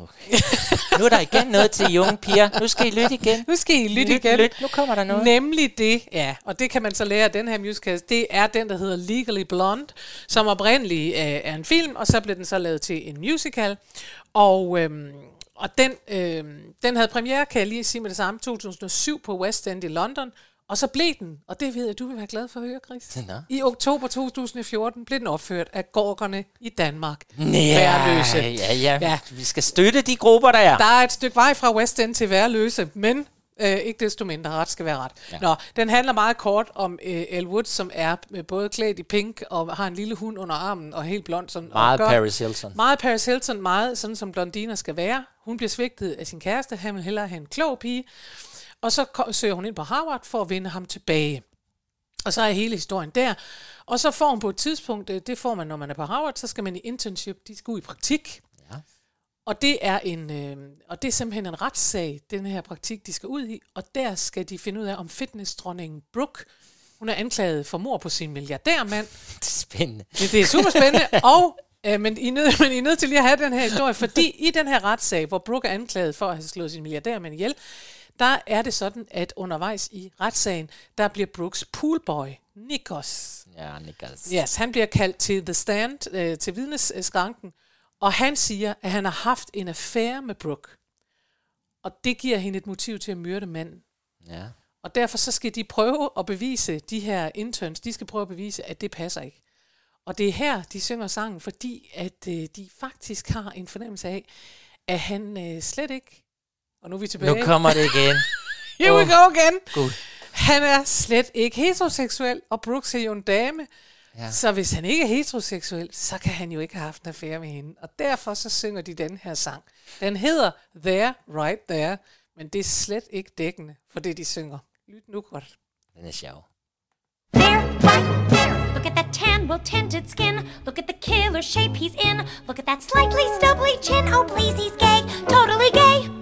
Nu er der igen noget til unge piger. Nu skal I lytte igen. Nu skal I lytte Lyt, igen. lyt. Nu kommer der noget. Nemlig det, ja, og det kan man så lære af den her musical, det er den, der hedder Legally Blonde, som oprindeligt øh, er en film, og så blev den så lavet til en musical. Og, øhm, og den, øh, den havde premiere, kan jeg lige sige med det samme, 2007 på West End i London. Og så blev den, og det ved jeg, du vil være glad for at høre, Chris. Nå. I oktober 2014 blev den opført af Gorgerne i Danmark. Ja, Værløse. ja, ja, Ja. ja. Vi skal støtte de grupper, der er. Der er et stykke vej fra West End til Værløse, men øh, ikke desto mindre ret skal være ret. Ja. Nå, den handler meget kort om øh, Elle Wood, som er øh, både klædt i pink og har en lille hund under armen og helt blond. Sådan, Meget og gør- Paris Hilton. Meget Paris Hilton, meget sådan som blondiner skal være. Hun bliver svigtet af sin kæreste, han vil hellere have en klog pige. Og så søger hun ind på Harvard for at vinde ham tilbage. Og så er hele historien der. Og så får hun på et tidspunkt, øh, det får man, når man er på Harvard, så skal man i internship, de skal ud i praktik. Ja. Og det er en, øh, og det er simpelthen en retssag, den her praktik, de skal ud i. Og der skal de finde ud af, om fitnessdronningen Brooke, hun er anklaget for mord på sin milliardærmand. Spændende. Det, det er super spændende, og øh, men, I er nødt, men I er nødt til lige at have den her historie, fordi i den her retssag, hvor Brooke er anklaget for at have slået sin milliardærmand ihjel, der er det sådan, at undervejs i retssagen, der bliver Brooks poolboy, Nikos. Ja, Niklas. Yes, han bliver kaldt til The Stand, øh, til vidnesskranken, og han siger, at han har haft en affære med Brooke. Og det giver hende et motiv til at myrde manden. Ja. Og derfor så skal de prøve at bevise, de her interns, de skal prøve at bevise, at det passer ikke. Og det er her, de synger sangen, fordi at øh, de faktisk har en fornemmelse af, at han øh, slet ikke, og nu er vi tilbage. Nu kommer det igen. Here we go again. Gud. Han er slet ikke heteroseksuel, og Brooks er jo en dame. Ja. Så hvis han ikke er heteroseksuel, så kan han jo ikke have haft en affære med hende. Og derfor så synger de den her sang. Den hedder There, Right There, men det er slet ikke dækkende for det, de synger. Lyt nu godt. Den er sjov. There, right there. Look at that tan, well tinted skin. Look at the killer shape he's in. Look at that slightly stubbly chin. Oh, please, he's gay. Totally.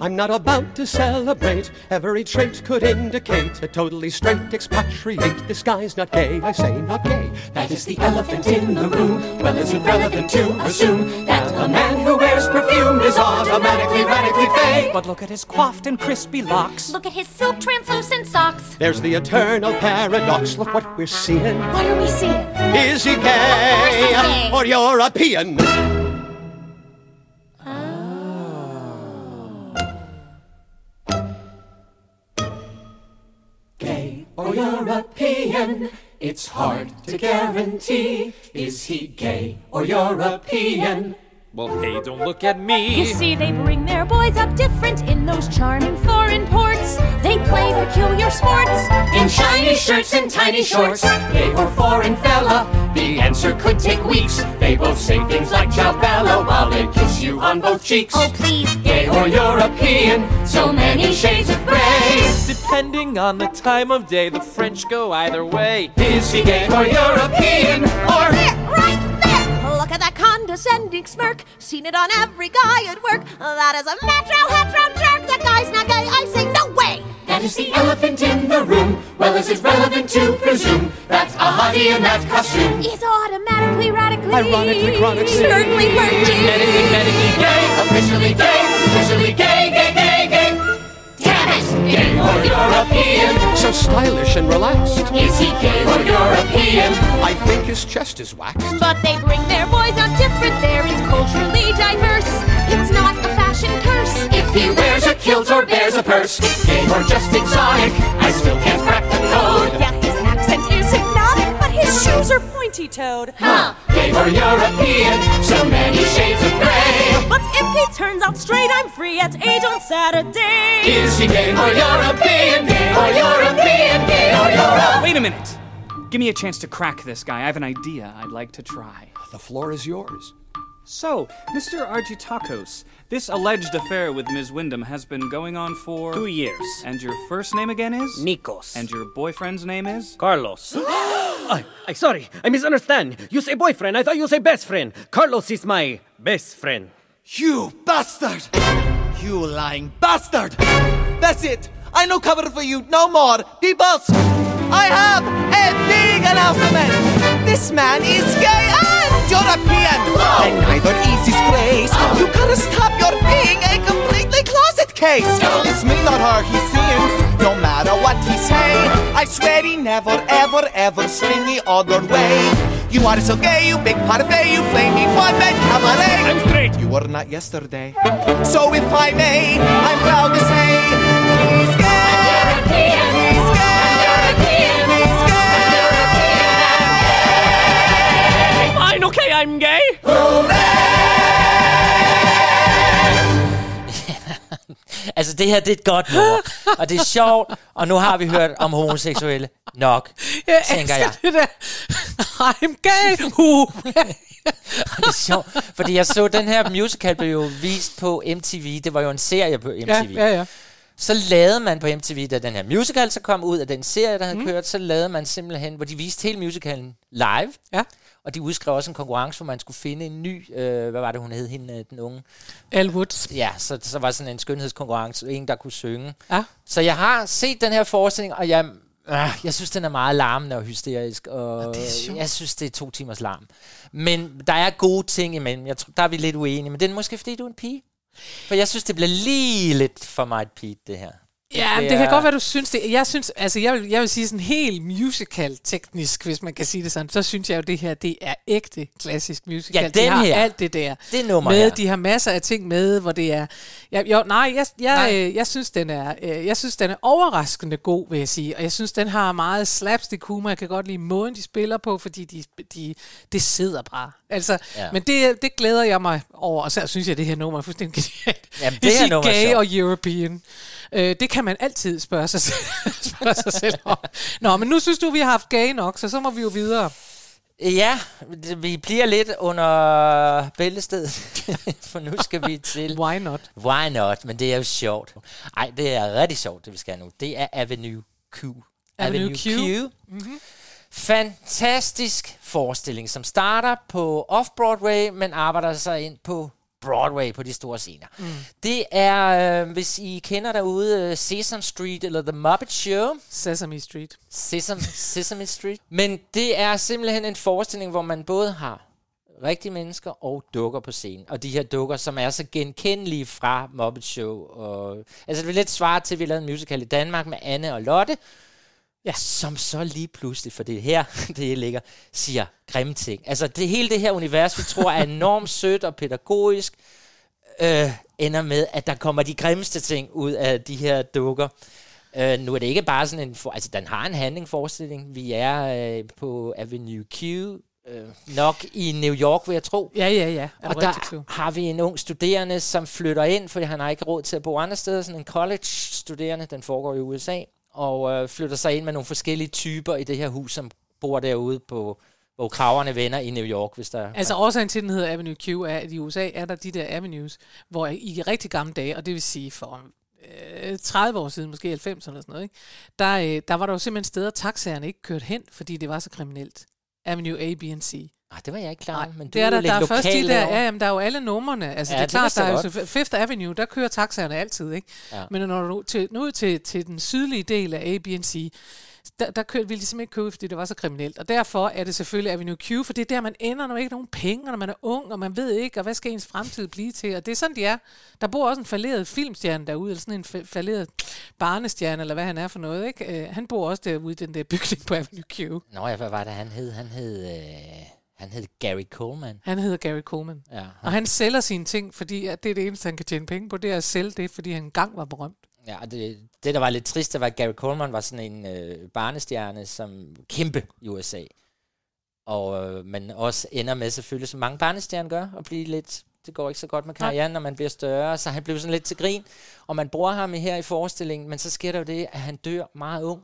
I'm not about to celebrate. Every trait could indicate a totally straight expatriate. This guy's not gay, I say not gay. That is the elephant in the room. Well, is it relevant to assume that a man who wears perfume is automatically radically fake? But look at his coiffed and crispy locks. Look at his silk translucent socks. There's the eternal paradox. Look what we're seeing. What are we seeing? Is he course he's gay gay. or European? European? It's hard to guarantee. Is he gay or European? Well, hey, don't look at me. You see, they bring their boys up different in those charming foreign ports. They play peculiar sports In shiny shirts and tiny shorts, They were foreign fella? The answer could take weeks. They both say things like ciao bella while they kiss you on both cheeks. Oh, please. Gay or European? So many shades of gray. Depending on the time of day, the French go either way. Is he gay or European? Or There, right there. Look at that condescending smirk. Seen it on every guy at work. That is a metro hetero jerk. That guy's not gay. I say no way. that is the elephant in the room? Well, is it relevant to presume that a hottie in that costume? He's automatically, radically, Ironically, chronically, certainly virgin. medically, medically gay, officially gay, officially gay, gay, gay. Damn it! Gay or European? So stylish and relaxed. Is he gay or European? I think his chest is waxed. But they bring their boys out different there. It's culturally diverse. It's not a fashion curse. If he wears a kilt or bears a purse, gay or just exotic, I still can't crack the code. Yeah, his shoes are pointy-toed. Huh? Gay or European? So many shades of gray. But if he turns out straight, I'm free at 8 on Saturday. Is he gay or European? Gay or European? Gay or European? Wait a minute. Give me a chance to crack this guy. I have an idea I'd like to try. The floor is yours. So, Mr. Argitakos, this alleged affair with Ms. Wyndham has been going on for. Two years. And your first name again is? Nikos. And your boyfriend's name is? Carlos. I, I sorry, I misunderstand. You say boyfriend, I thought you say best friend. Carlos is my best friend. You bastard! You lying bastard! That's it! I no cover for you no more! Peoples! I have a big announcement! This man is gay and European! And neither is his place! You gotta stop your being a completely closet case! It's me, not her, he's seeing, no matter what he say. I swear he never, ever, ever swing the other way. You are so gay, you big parfait, you flaming one-man cabaret. I'm straight. You were not yesterday. So if I may, I'm proud to say, okay, I'm gay. Altså, det her, det er et godt nummer. og det er sjovt, og nu har vi hørt om homoseksuelle nok, Jeg tænker jeg. det der. I'm gay. Og det er sjovt, fordi jeg så, den her musical blev jo vist på MTV. Det var jo en serie på MTV. Ja, ja, ja. Så lavede man på MTV, da den her musical så kom ud af den serie, der havde mm. kørt, så lavede man simpelthen, hvor de viste hele musicalen live. Ja. Og de udskrev også en konkurrence, hvor man skulle finde en ny, øh, hvad var det, hun hed, hende, øh, den unge? Elle Woods. Ja, så, så var sådan en skønhedskonkurrence, en, der kunne synge. Ja. Så jeg har set den her forestilling, og jeg, øh, jeg synes, den er meget larmende og hysterisk, og jeg synes, det er to timers larm. Men der er gode ting imellem. Jeg tror, der er vi lidt uenige, men det er måske, fordi du er en pige. For jeg synes, det bliver lige lidt for meget Pete, det her. Ja, det, det kan godt være, du synes det. Jeg synes, altså jeg vil, jeg vil sige sådan helt musical-teknisk, hvis man kan sige det sådan, så synes jeg jo, det her, det er ægte klassisk musical. Ja, de den har her. alt det der. Det nummer med, her. De har masser af ting med, hvor det er... Ja, jo, nej, jeg, jeg, øh, jeg, synes, den er, øh, jeg synes, den er overraskende god, vil jeg sige. Og jeg synes, den har meget slapstick humor. Jeg kan godt lide måden, de spiller på, fordi de, de, det sidder bare. Altså, Ja. Men det, det glæder jeg mig over, og så synes jeg, det her nummer er fuldstændig genialt. Jamen, det Vil her nummer er gay og European. Øh, det kan man altid spørge sig, selv, spørge sig selv om. Nå, men nu synes du, vi har haft gay nok, så så må vi jo videre. Ja, vi bliver lidt under bæltestedet, for nu skal vi til... Why not? Why not? Men det er jo sjovt. Nej, det er rigtig sjovt, det vi skal nu. Det er Avenue Q. Avenue Q. Mm-hmm. Fantastisk forestilling, som starter på Off-Broadway, men arbejder sig ind på Broadway på de store scener. Mm. Det er, øh, hvis I kender derude, øh, Sesame Street eller The Muppet Show. Sesame Street. Sesame, Sesame Street. Men det er simpelthen en forestilling, hvor man både har rigtige mennesker og dukker på scenen. Og de her dukker, som er så genkendelige fra Muppet Show. Og, altså det vil lidt svare til, at vi lavede en musical i Danmark med Anne og Lotte, ja. som så lige pludselig, for det er her, det ligger, siger grimme ting. Altså det hele det her univers, vi tror er enormt sødt og pædagogisk, øh, ender med, at der kommer de grimmeste ting ud af de her dukker. Øh, nu er det ikke bare sådan en... For, altså, den har en handlingforestilling. Vi er øh, på Avenue Q, øh, nok i New York, vil jeg tro. Ja, ja, ja. Er Og der har vi en ung studerende, som flytter ind, fordi han har ikke råd til at bo andre steder. Sådan en college-studerende, den foregår i USA, og øh, flytter sig ind med nogle forskellige typer i det her hus, som bor derude på hvor kraverne vender i New York, hvis der Altså årsagen til, den hedder Avenue Q, er, at i USA er der de der avenues, hvor i rigtig gamle dage, og det vil sige for øh, 30 år siden, måske 90'erne eller sådan noget, ikke? Der, øh, der var der jo simpelthen steder, taxaerne ikke kørte hen, fordi det var så kriminelt. Avenue A, B and C. Ah, det var jeg ikke klar over, men du det er er der, der er først de der, ja, jamen, der er jo alle numrene. Altså, Ja, det er klart, der er jo Fifth Avenue, der kører taxaerne altid, ikke? Ja. Men når du til, nu til, til den sydlige del af A, B and C, der, der kørte, ville de simpelthen ikke køre, ud, fordi det var så kriminelt. Og derfor er det selvfølgelig Avenue Q, for det er der, man ender, når man ikke har nogen penge, og når man er ung, og man ved ikke, og hvad skal ens fremtid blive til. Og det er sådan, de er. Der bor også en falderet filmstjerne derude, eller sådan en fa- falderet barnestjerne, eller hvad han er for noget. Ikke? Øh, han bor også derude i den der bygning på Avenue Q. Nå ja, hvad var det, han hed? Han hed, øh, han hed Gary Coleman. Han hedder Gary Coleman. Ja, Og han sælger sine ting, fordi at det er det eneste, han kan tjene penge på, det er at sælge det, fordi han engang var berømt. Ja, og det, det, der var lidt trist, det var, at Gary Coleman var sådan en øh, barnestjerne, som kæmpe i USA. Og øh, man også ender med selvfølgelig, som mange barnestjerner gør, at blive lidt, det går ikke så godt med karrieren, når man bliver større, så han blev sådan lidt til grin, og man bruger ham her i forestillingen, men så sker der jo det, at han dør meget ung.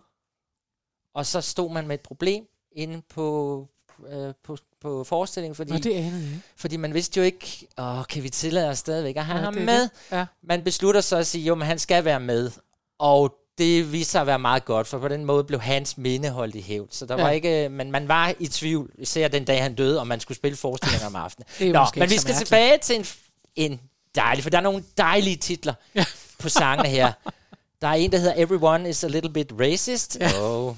Og så stod man med et problem inde på, øh, på, på forestillingen, fordi, Nå, det anede jeg fordi man vidste jo ikke, åh, kan vi tillade os stadigvæk at have Ja, ham med? det. Ja. Man beslutter så at sige, jo, men han skal være med. Og det viste sig at være meget godt, for på den måde blev hans minde holdt i hævd. Så der Ja. var ikke, men man var i tvivl, især den dag han døde, om man skulle spille forestillinger om aftenen. Det Nå, men vi skal mærkeligt. tilbage til en, en dejlig, for der er nogle dejlige titler Ja. på sangene her. Der er en, der hedder Everyone is a little bit racist. Ja. Oh.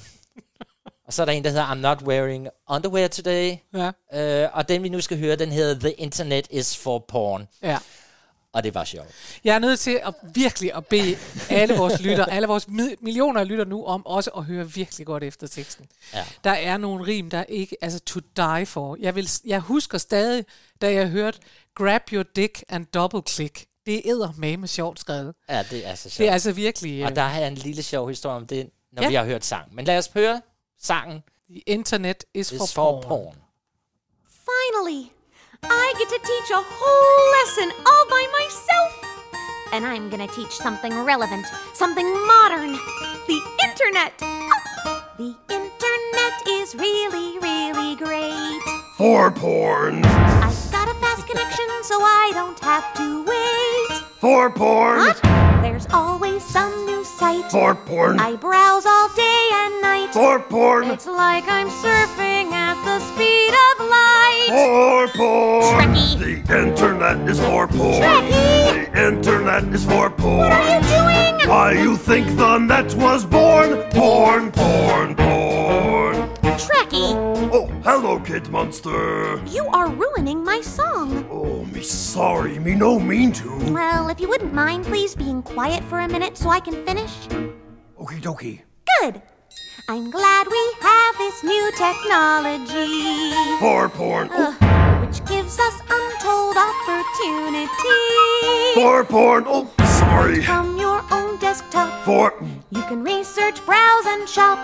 Og så er der en, der hedder I'm not wearing underwear today. Ja. Øh, og den, vi nu skal høre, den hedder The Internet is for Porn. Ja. og det var sjovt. Jeg er nødt til at virkelig at bede alle vores lytter, alle vores mi- millioner af lytter nu om også at høre virkelig godt efter teksten. Ja. Der er nogle rim, der ikke, altså to die for. Jeg, vil, jeg husker stadig, da jeg hørte Grab your dick and double click. Det er med sjovt skrevet. Ja, det er så sjovt. Det er altså virkelig... Og øh, der har jeg en lille sjov historie om det, når Ja. vi har hørt sang. Men lad os høre sangen The internet is, is for, for porn. porn. Finally, I get to teach a whole lesson all by myself. And I'm gonna teach something relevant, something modern. The internet. The internet is really, really great. For porn. I've got a fast connection, so I don't have to wait. For porn. What? There's always some new site. For porn. I browse all day and night. For porn. It's like I'm surfing at the speed of light. For porn. Trekkie. The internet is for porn. Trekkie. The internet is for porn. What are you doing? Why you think the net was born? Porn, porn, porn. Trekkie, Oh, hello, Kid Monster. you are ruining my song. Oh, me sorry, me no mean to. Well, if you wouldn't mind, please being quiet for a minute so I can finish. Okie dokie. Good. I'm glad we have this new technology. For porn. Ugh, which gives us untold opportunity. For porn. Oh, sorry. From your own desktop, For. you can research, browse, and shop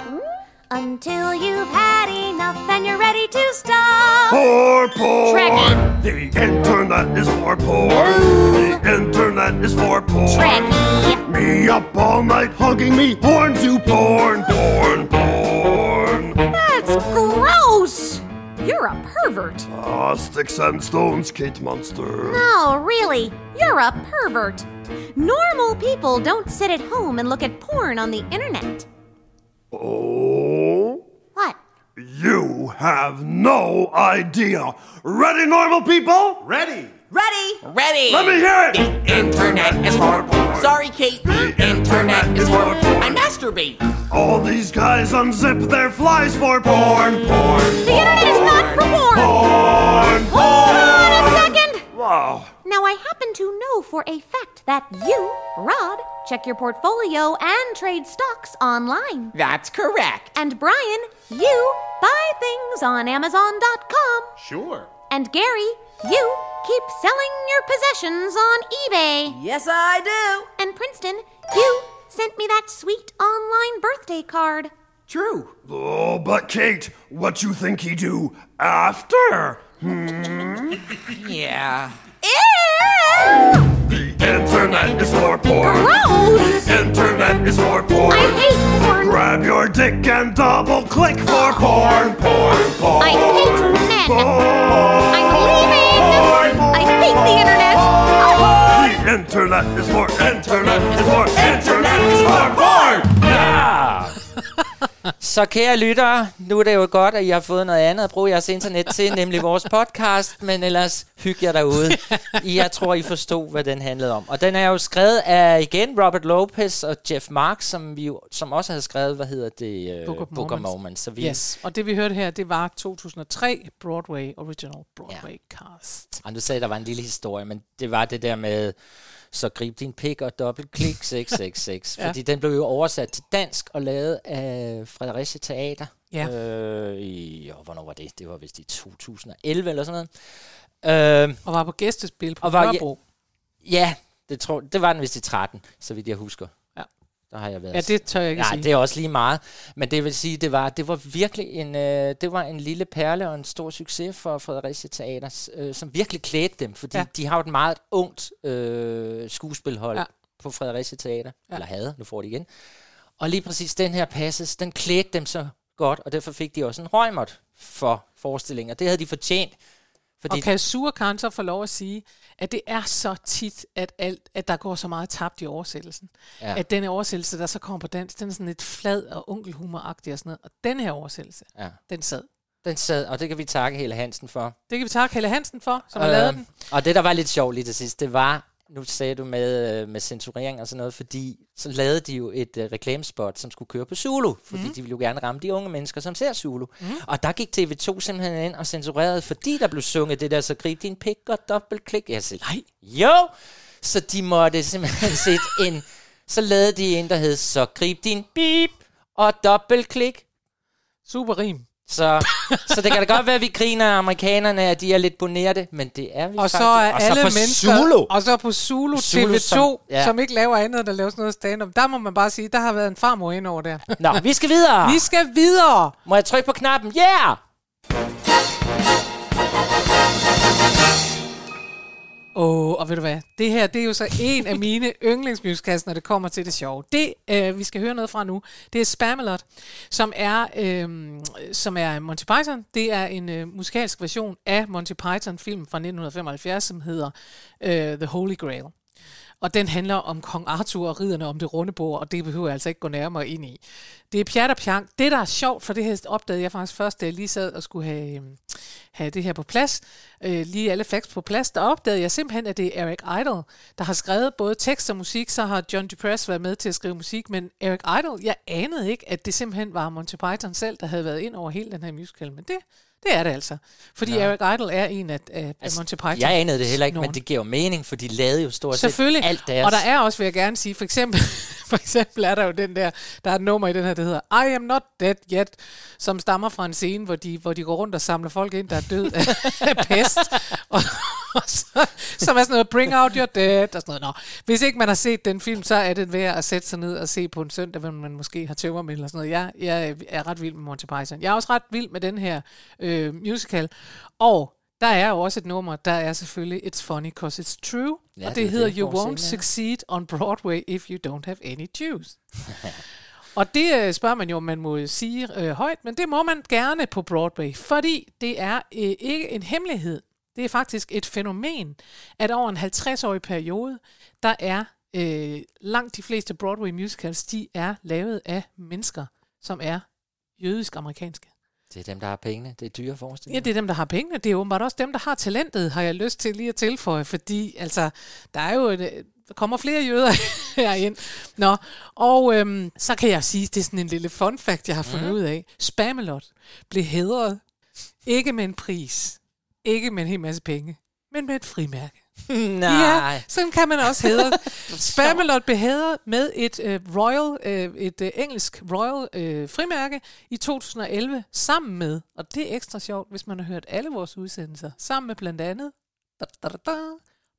until you've had enough and you're ready to stop. For porn. Trekkie. The internet is for porn. The internet is for porn. Trekkie. Me up all night hugging me horn to porn, porn, porn. That's gross! You're a pervert. Ah, sticks and stones, Kate Monster. No, really, you're a pervert. Normal people don't sit at home and look at porn on the internet. Oh, have no idea. Ready, normal people? Ready! Ready! Ready! Let me hear it. The internet is for porn. Sorry, Kate. The internet is for porn. I masturbate. All these guys unzip their flies for porn, porn, The internet is not for porn! porn, Hold on a second! Wow. Now, I happen to know for a fact that you, Rod, check your portfolio and trade stocks online. That's correct. And Brian, you buy things on Amazon.com. Sure. And Gary, you keep selling your possessions on eBay. Yes, I do. And Princeton, you sent me that sweet online birthday card. True. Oh, but Kate, what you think he do after? Hmm? Yeah. Ew! The internet is for porn. Gross! The internet is for porn. I hate porn. Grab your dick and double click for porn, porn, porn. I hate men. Porn. I'm leaving. Porn, I hate the internet. Oh. The internet is for internet is for internet is for porn. Så kære lyttere, nu er det jo godt, at I har fået noget andet at bruge jeres internet til, nemlig vores podcast, men ellers hygge jer derude. Jeg tror, I forstod, hvad den handlede om. Og den er jo skrevet af, igen, Robert Lopez og Jeff Marks, som, vi jo, som også havde skrevet, hvad hedder det? Uh, Book of Book of Mormons. Mormons. Så vi, Yes, og det vi hørte her, det var 2003 Broadway, Original Broadway ja. cast. Og du sagde, der var en lille historie, men det var det der med, så grib din pik og dobbeltklik 666. Ja. Fordi den blev jo oversat til dansk og lavet af Fredericia Teater. Ja. Øh, i, og hvornår var det? Det var vist i 2011 eller sådan noget. Øh, Og var på gæstespil på Og var- Nørrebro. ja, det, tror, det var den vist i 13, så vidt jeg husker. Ja. Der har jeg været. Ja, det tør jeg ikke Nej, sige. det er også lige meget. Men det vil sige, det var, det var virkelig en, øh, det var en lille perle og en stor succes for Fredericia Teater, øh, som virkelig klædte dem, fordi Ja. de har jo et meget ungt øh, skuespilhold Ja. på Fredericia Teater, Ja. eller havde, nu får de igen. Og lige præcis den her passes, den klædte dem så godt, og derfor fik de også en røgmot for forestillingen, og det havde de fortjent. Fordi og kan Surkan så få lov at sige, at det er så tit, at, alt, at der går så meget tabt i oversættelsen. Ja. At den oversættelse, der så kommer på dansk, den er sådan lidt flad og onkelhumoragtig og sådan noget. Og den her oversættelse, Ja. den sad. Den sad, og det kan vi takke Helle Hansen for. Det kan vi takke Helle Hansen for, som har lavet den. Og det, der var lidt sjovt lige til sidst, det var, nu sagde du med, øh, med censurering og sådan noget, fordi så lavede de jo et uh, reklamespot, som skulle køre på Zulu, fordi mm. de ville jo gerne ramme de unge mennesker, som ser Zulu. Mm. Og der gik TV2 simpelthen ind og censurerede, fordi der blev sunget det der, så grib din pik og dobbeltklik. Jeg sagde, Nej. jo! Så de måtte simpelthen sætte en... Så lavede de en, der hed, så grib din bip og dobbeltklik. Super rim. Så, så det kan da godt være, at vi griner af amerikanerne, at de er lidt bonerte, men det er vi Og så faktisk. er og så alle på mennesker, Zulu. og så på Zulu, Zulu, TV2, som- ja. ja. som ikke laver andet end at lave sådan noget stand-up. Der må man bare sige, der har været en farmor ind over der. Nå, vi skal videre. Vi skal videre. Må jeg trykke på knappen? Yeah! Åh, oh, og ved du hvad? Det her, det er jo så en af mine yndlingsmusicals, når det kommer til det sjove. Det, øh, vi skal høre noget fra nu, det er Spamalot, som er, øh, som er Monty Python. Det er en øh, musikalsk version af Monty Python-film fra 1975, som hedder øh, The Holy Grail. Og den handler om kong Arthur og ridderne om det runde bord, og det behøver jeg altså ikke gå nærmere ind i. Det er pjat og pjank. Det, der er sjovt, for det her opdagede jeg faktisk først, da jeg lige sad og skulle have, øhm, have det her på plads, øh, lige alle facts på plads, der opdagede jeg simpelthen, at det er Eric Idle, der har skrevet både tekst og musik, så har John DePress været med til at skrive musik, men Eric Idle, jeg anede ikke, at det simpelthen var Monty Python selv, der havde været ind over hele den her musical, men det, det er det altså. Fordi Nå. Eric Idle er en af, af, altså, Monty Python. Jeg anede det heller ikke, nogen. men det giver jo mening, for de lavede jo stort set alt deres. Og der er også, vil jeg gerne sige, for eksempel, for eksempel er der jo den der, der er et nummer i den her, der hedder I am not dead yet, som stammer fra en scene, hvor de, hvor de går rundt og samler folk ind, der er død af, af pest. Og, og så, som er sådan noget, bring out your dead, og sådan noget. Nå, hvis ikke man har set den film, så er det værd at sætte sig ned og se på en søndag, hvor man måske har tømmermænd eller sådan noget. Jeg, jeg er ret vild med Monty Python. Jeg er også ret vild med den her øh, musical. Og der er jo også et nummer, der er selvfølgelig It's Funny Cause It's True. Ja, og det det, er hedder det, You Won't. Succeed on Broadway If You Don't Have Any Juice. og det øh, spørger man jo, om man må sige øh, højt, men det må man gerne på Broadway, fordi det er øh, ikke en hemmelighed. Det er faktisk et fænomen, at over en 50-årig periode, der er øh, langt de fleste Broadway musicals, de er lavet af mennesker, som er jødisk-amerikanske. Det er dem, der har pengene. Det er dyre Ja, forestillinger. det er dem, der har pengene. Det er åbenbart også dem, der har talentet, har jeg lyst til lige at tilføje, fordi altså, der er jo et, der kommer flere jøder herind. Nå, og øhm, så kan jeg sige, det er sådan en lille fun fact, jeg har fundet mm. ud af. Spamalot blev hedret ikke med en pris, ikke med en hel masse penge, men med et frimærke. Nej. Ja, sådan kan man også hedre. Spamalot blev hædret med et øh, royal, øh, et øh, engelsk royal øh, frimærke i 2011 sammen med, og det er ekstra sjovt, hvis man har hørt alle vores udsendelser, sammen med blandt andet da, da, da, da,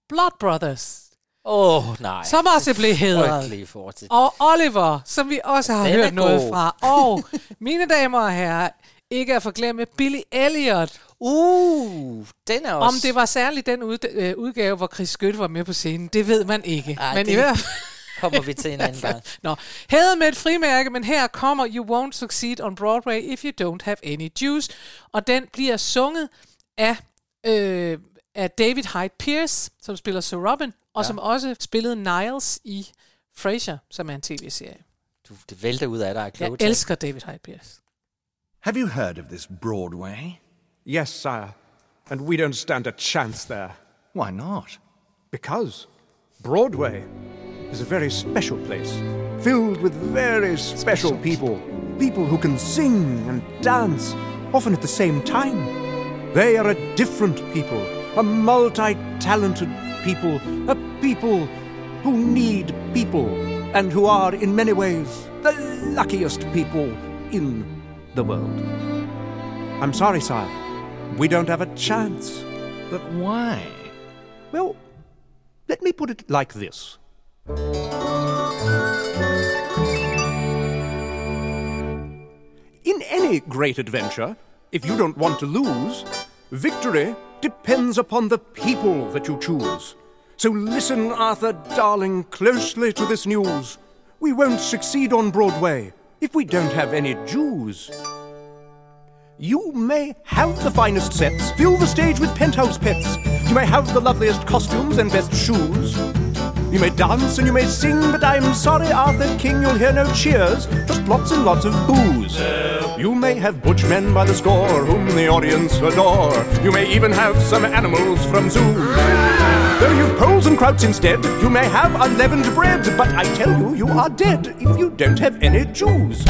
Blood Brothers. Åh, oh, nej. Som også blev forestilling. Og Oliver, som vi også har Den hørt noget fra. Og mine damer og herrer, ikke at forglemme Billy Elliot. Uh, den er også... Om det var særligt den ud, øh, udgave, hvor Chris Skytte var med på scenen, det ved man ikke. Ej, men det i hvert fald... kommer vi til en anden gang. Nå, hævet med et frimærke, men her kommer You Won't Succeed on Broadway If You Don't Have Any Juice. Og den bliver sunget af, øh, af David Hyde Pierce, som spiller Sir Robin, og Ja. som også spillede Niles i Frasier, som er en tv-serie. Du, det vælter ud af dig, Jeg kloge elsker David Hyde Pierce. Have you heard of this Broadway? Yes, sire. And we don't stand a chance there. Why not? Because Broadway is a very special place, filled with very special people. People who can sing and dance, often at the same time. They are a different people, a multi talented people, a people who need people, and who are, in many ways, the luckiest people in the world. I'm sorry, sire. We don't have a chance. But why? Well, let me put it like this. In any great adventure, if you don't want to lose, victory depends upon the people that you choose. So listen, Arthur, darling, closely to this news. We won't succeed on Broadway if we don't have any Jews. You may have the finest sets, fill the stage with penthouse pets. You may have the loveliest costumes and best shoes. You may dance and you may sing, but I'm sorry, Arthur King, you'll hear no cheers, just lots and lots of booze. You may have butch men by the score, whom the audience adore. You may even have some animals from zoos. Though you've poles and krauts instead, you may have unleavened bread, but I tell you, you are dead if you don't have any Jews.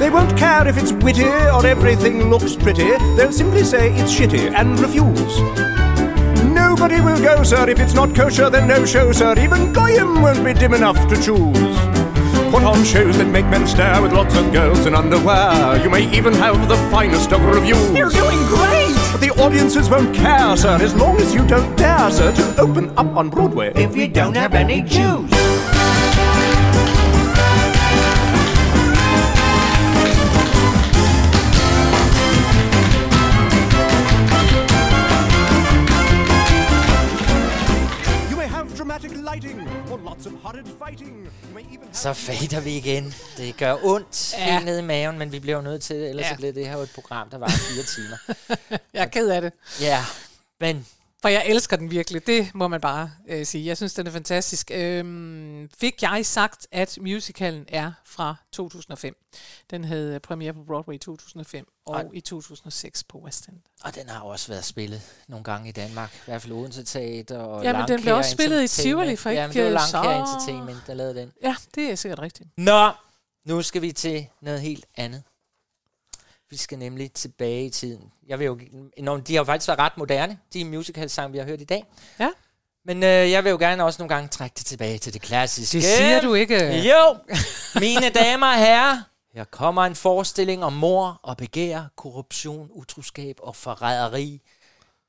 They won't care if it's witty or everything looks pretty. They'll simply say it's shitty and refuse. Nobody will go, sir, if it's not kosher, then no show, sir. Even Goyim won't be dim enough to choose. Put on shows that make men stare with lots of girls in underwear. You may even have the finest of reviews. You're doing great! But the audiences won't care, sir, as long as you don't dare, sir, to open up on Broadway. If you don't have any Jews. Så fader vi igen. Det gør ondt Ja. helt ned i maven, men vi bliver nødt til det, ellers ja. så bliver det her jo et program, der var fire timer. Jeg er ked af det. Ja, men For jeg elsker den virkelig, det må man bare øh, sige. Jeg synes, den er fantastisk. Øhm, fik jeg sagt, at musicalen er fra 2005. Den havde premiere på Broadway i 2005 og Ej. i 2006 på West End. og den har også været spillet nogle gange i Danmark. I hvert fald Odense Teater og Ja, men den blev også spillet i Tivoli for Ja, ikke men det var øh, Langkær så- Entertainment, der lavede den. Ja, det er sikkert rigtigt. Nå, nu skal vi til noget helt andet. Vi skal nemlig tilbage i tiden. Jeg vil jo, de har jo faktisk været ret moderne, de musical-sange, vi har hørt i dag. Ja. Men øh, jeg vil jo gerne også nogle gange trække det tilbage til det klassiske. Det siger du ikke. Jo, mine damer og herrer, her kommer en forestilling om mor og begær, korruption, utroskab og forræderi.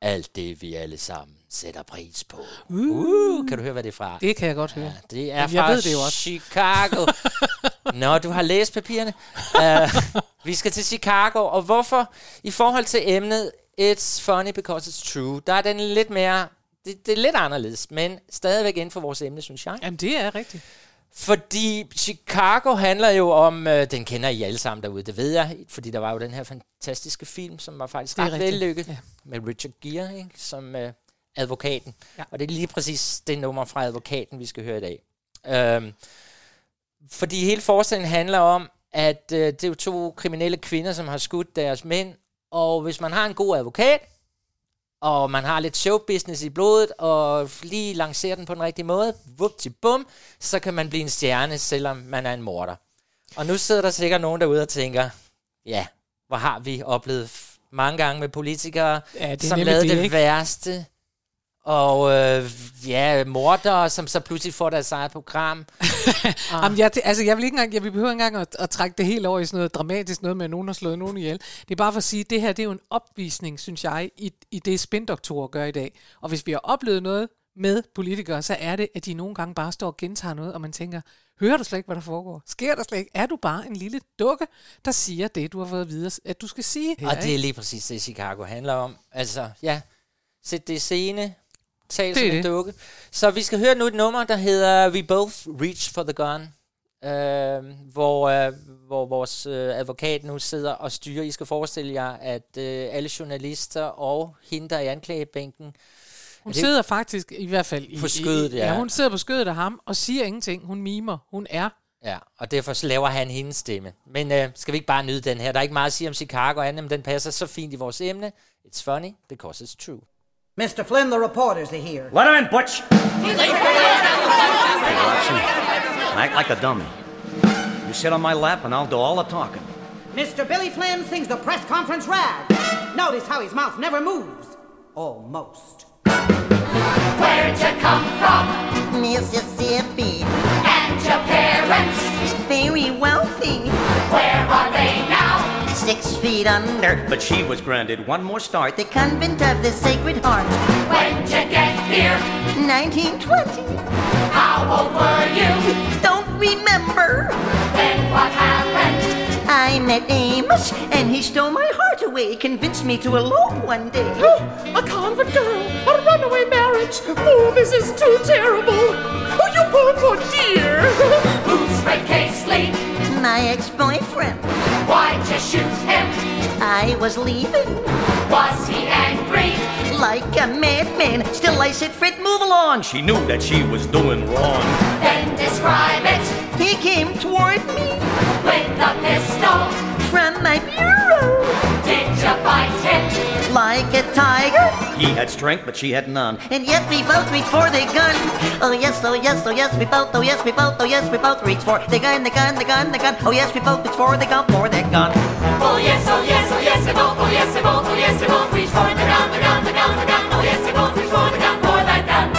Alt det, vi alle sammen sætter pris på. Uh, kan du høre, hvad det er fra? Det kan jeg godt høre. Ja, det er jeg fra ved det jo også. Chicago. Nå, du har læst papirerne. Uh, vi skal til Chicago, og hvorfor? I forhold til emnet It's funny because it's true, der er den lidt mere... Det, det er lidt anderledes, men stadigvæk inden for vores emne, synes jeg. Jamen, det er rigtigt. Fordi Chicago handler jo om, øh, den kender I alle sammen derude, det ved jeg, fordi der var jo den her fantastiske film, som var faktisk ret rigtigt, vellykket, ja. med Richard Gere ikke, som øh, advokaten. Ja. Og det er lige præcis det nummer fra advokaten, vi skal høre i dag. Øhm, fordi hele forestillingen handler om, at øh, det er jo to kriminelle kvinder, som har skudt deres mænd, og hvis man har en god advokat, og man har lidt showbusiness i blodet, og lige lancerer den på den rigtige måde, bum, så kan man blive en stjerne, selvom man er en morder. Og nu sidder der sikkert nogen derude og tænker, ja, hvor har vi oplevet mange gange med politikere, Ja, som lavede det, det, værste, og øh, ja, mordere, som så pludselig får deres eget program. Ah. Jamen, jeg, altså, jeg vil ikke engang, jeg vil behøver ikke engang at, at, trække det helt over i sådan noget dramatisk noget med, at nogen har slået nogen ihjel. Det er bare for at sige, at det her det er jo en opvisning, synes jeg, i, i det spindoktorer gør i dag. Og hvis vi har oplevet noget med politikere, så er det, at de nogle gange bare står og gentager noget, og man tænker, hører du slet ikke, hvad der foregår? Sker der slet ikke? Er du bare en lille dukke, der siger det, du har fået at vide, at du skal sige? Her, Og det er lige præcis det, Chicago handler om. Altså, ja, sæt det i scene, tal Det som en dukke. Så vi skal høre nu et nummer, der hedder We Both Reach for the Gun. Øh, hvor, øh, hvor vores øh, advokat nu sidder og styrer. I skal forestille jer, at øh, alle journalister og hende, der er i anklagebænken, Hun det- sidder faktisk, i hvert fald... I, På skødet, i, ja. ja. hun sidder på skødet af ham og siger ingenting. Hun mimer. Hun er Ja, og derfor så laver han hendes stemme. Men øh, skal vi ikke bare nyde den her? Der er ikke meget at sige om Chicago, andet, men den passer så fint i vores emne. It's funny, because it's true. Mr. Flynn, the reporters are here. Let him in, Butch. Hey, Watson, act like a dummy. You sit on my lap and I'll do all the talking. Mr. Billy Flynn sings the press conference rag. Notice how his mouth never moves. Almost. Where'd you come from? Mississippi. And your parents? Very wealthy. Where are they now? Six feet under. But she was granted one more start. The convent of the Sacred Heart. When'd you get here? 1920. How old were you? Don't remember. Then what happened? I met Amos, and he stole my heart away, convinced me to elope one day. A convent girl, a runaway marriage. Oh, this is too terrible. Oh, you poor, poor dear. Who's Fred Casely? My ex-boyfriend. Why'd you shoot him? I was leaving. Was he angry? Like a madman. Still, I said, Fred, move along. She knew that she was doing wrong. Then describe it He came toward me with a pistol. From my bureau. Did you fight him? Like a tiger. He had strength, but she had none. And yet we both reach for the gun. Oh yes, oh yes, oh yes, we both, oh yes, we both, oh yes, we both reach for the gun, the gun, the gun, the gun. Oh yes, we both reach for the gun, for the gun. Oh yes, oh yes, oh yes, they both, oh yes, they both, oh yes, they both reach for the gun, the gun, the gun, the gun. Oh yes, they both reach for the gun, for that gun.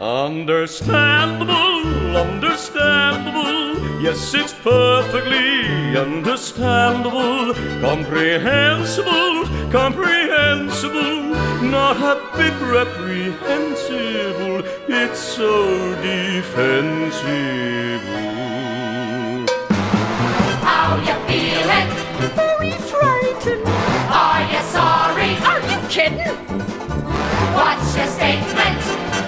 Understandable, understandable. Yes, it's perfectly understandable. Comprehensible, comprehensible. Not a bit reprehensible. It's so defensible. How you feeling? Very frightened. Are you sorry? Are you kidding? What's your statement?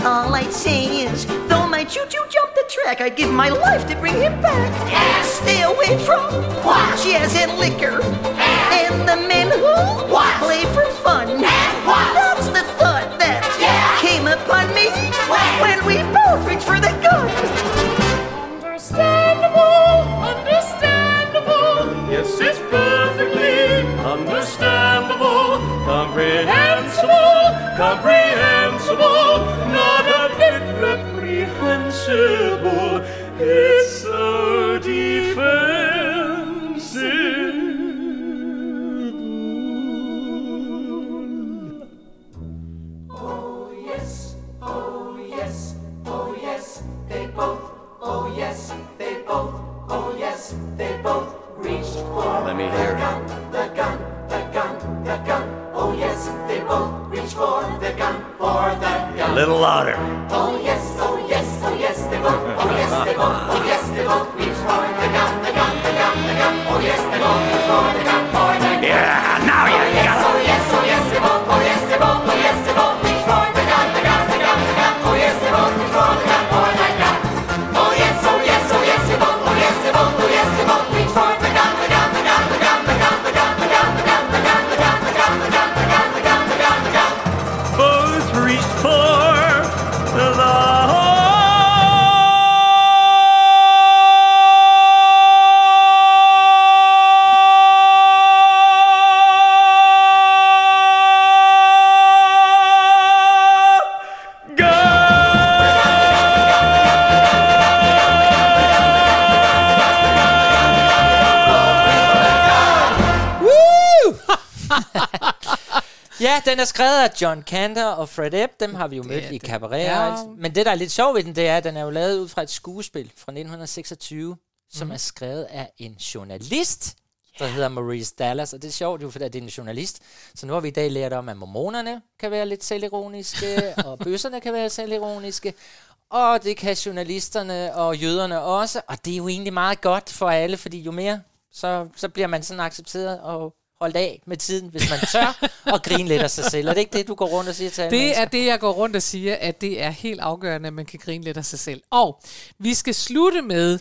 All I'd say is, though my choo-choo jumped the track, I'd give my life to bring him back. Yeah. Stay away from What? jazz and liquor. And And the men who What? play for fun. And what? That's the thought that Yeah. came upon me When? when we both reached for the gun. Understandable, Impossible. Den er skrevet af John Cantor og Fred Ebb. Dem har vi jo mødt i Cabaret. Ja. Men det, der er lidt sjovt ved den, det er, at den er jo lavet ud fra et skuespil fra 1926, som Mhm. er skrevet af en journalist, der hedder Maurice Dallas. Og det er sjovt jo, fordi det er en journalist. Så nu har vi i dag lært om, at mormonerne kan være lidt selvironiske, og bøsserne kan være selvironiske. Og det kan journalisterne og jøderne også. Og det er jo egentlig meget godt for alle, fordi jo mere, så, så bliver man sådan accepteret og holdt af med tiden, hvis man tør og grine lidt af sig selv. Er det ikke det, du går rundt og siger til Det mennesker? er det, jeg går rundt og siger, at det er helt afgørende, at man kan grine lidt af sig selv. Og vi skal slutte med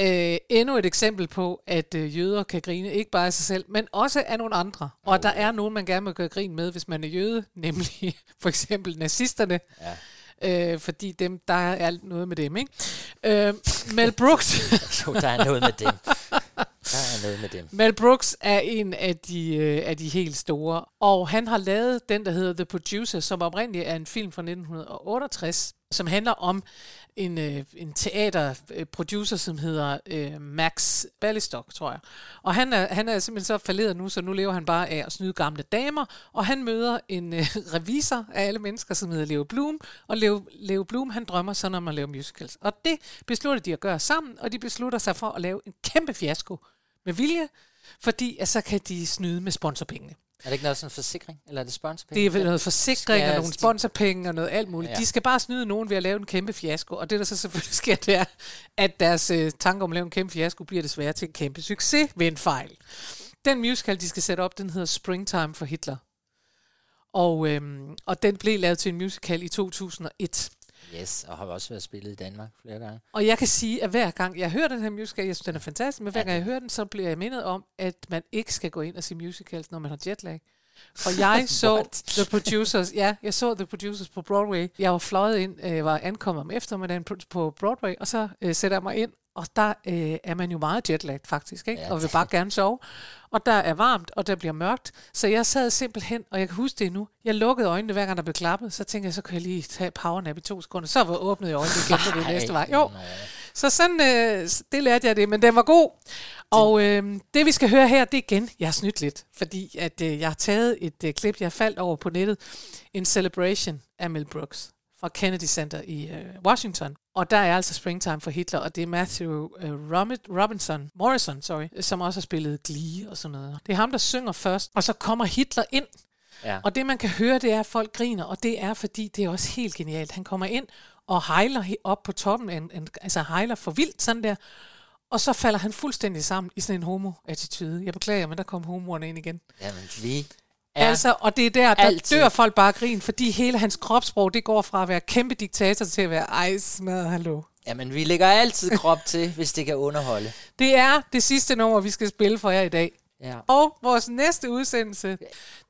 øh, endnu et eksempel på, at øh, jøder kan grine ikke bare af sig selv, men også af nogle andre. Og at der er nogen, man gerne må gøre grin med, hvis man er jøde, nemlig for eksempel nazisterne. Ja. Øh, fordi dem, der er noget med dem, ikke? Øh, Mel Brooks... Jo, der er noget med dem. Der er noget med dem. Mel Brooks er en af de, øh, af de helt store, og han har lavet den, der hedder The Producer, som oprindeligt er en film fra 1968, som handler om en, øh, en teaterproducer, som hedder øh, Max Ballistock, tror jeg. Og han er, han er simpelthen så falderet nu, så nu lever han bare af at snyde gamle damer, og han møder en øh, revisor af alle mennesker, som hedder Leo Bloom, og Leo, Leo Bloom, han drømmer sådan om at lave musicals. Og det beslutter de at gøre sammen, og de beslutter sig for at lave en kæmpe fiasko med vilje, fordi at så kan de snyde med sponsorpengene. Er det ikke noget sådan en forsikring? Eller er det sponsorpenge? Det er vel noget forsikring og nogle sponsorpenge og noget alt muligt. Ja. De skal bare snyde nogen ved at lave en kæmpe fiasko. Og det, der så selvfølgelig sker, det er, at deres øh, tanke om at lave en kæmpe fiasko bliver desværre til en kæmpe succes ved en fejl. Den musical, de skal sætte op, den hedder Springtime for Hitler. Og, øhm, og den blev lavet til en musical i 2001. Yes, og har også været spillet i Danmark flere gange. Og jeg kan sige, at hver gang jeg hører den her musical, jeg synes, den er fantastisk, men hver gang jeg hører den, så bliver jeg mindet om, at man ikke skal gå ind og se musicals, når man har jetlag. For jeg så The Producers, ja, jeg så The Producers på Broadway. Jeg var fløjet ind, øh, var ankommet om eftermiddagen på, på Broadway, og så øh, sætter jeg mig ind, og der øh, er man jo meget jetlag faktisk, ikke? Ja. og vil bare gerne sove. Og der er varmt, og der bliver mørkt. Så jeg sad simpelthen, og jeg kan huske det endnu, jeg lukkede øjnene, hver gang der blev klappet, så tænkte jeg, så kan jeg lige tage powernap i to sekunder. Så var åbnet jeg øjnene igen, og det næste var. Jo, så sådan, øh, det lærte jeg det, men den var god. Og øh, det vi skal høre her, det er igen, jeg har snydt lidt, fordi at, øh, jeg har taget et øh, klip, jeg faldt over på nettet, en celebration af Mel Brooks fra Kennedy Center i øh, Washington. Og der er altså Springtime for Hitler, og det er Matthew øh, Robin- Robinson, Morrison, sorry, som også har spillet Glee og sådan noget. Det er ham, der synger først, og så kommer Hitler ind, Ja. og det man kan høre, det er, at folk griner, og det er, fordi det er også helt genialt. Han kommer ind og hejler he- op på toppen, en, en, altså hejler for vildt sådan der, og så falder han fuldstændig sammen i sådan en homo-attitude. Jeg beklager, men der kom homoerne ind igen. Jamen, vi Ja. Altså, og det er der, der altid- dør folk bare grin, fordi hele hans kropssprog, det går fra at være kæmpe diktator til at være ej, smad, hallo. Jamen, vi lægger altid krop til, hvis det kan underholde. Det er det sidste nummer, vi skal spille for jer i dag. Ja. Og vores næste udsendelse,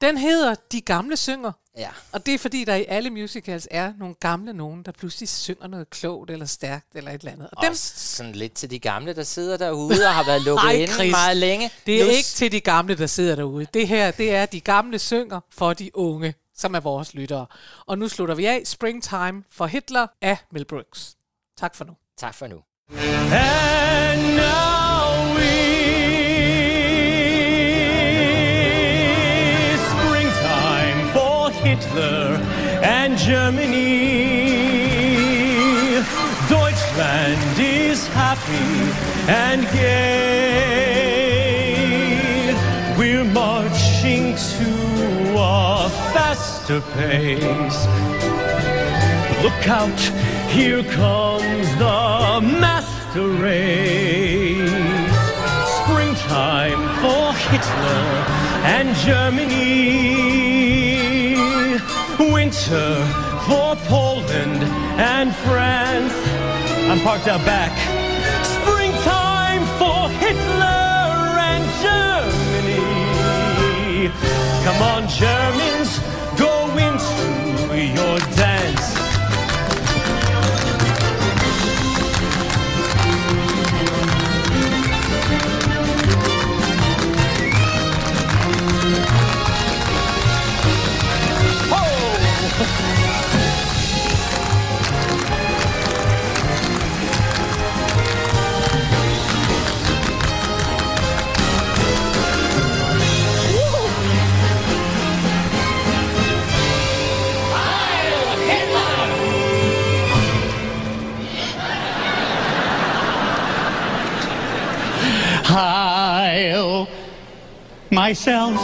den hedder De Gamle Synger. Ja. Og det er fordi, der i alle musicals er nogle gamle nogen, der pludselig synger noget klogt eller stærkt eller et eller andet. Og dem... sådan lidt til de gamle, der sidder derude og har været lukket Ej, inde meget længe. Det er Nu ikke til de gamle, der sidder derude. Det her, det er de gamle synger for de unge, som er vores lyttere. Og nu slutter vi af Springtime for Hitler af Mel Brooks. Tak for nu. Tak for nu. And now Hitler and Germany. Deutschland is happy and gay. We're marching to a faster pace. Look out, here comes the master race. Springtime for Hitler and Germany. Winter for Poland and France. I'm parked out back. Springtime for Hitler and Germany. Come on, Germans, myself.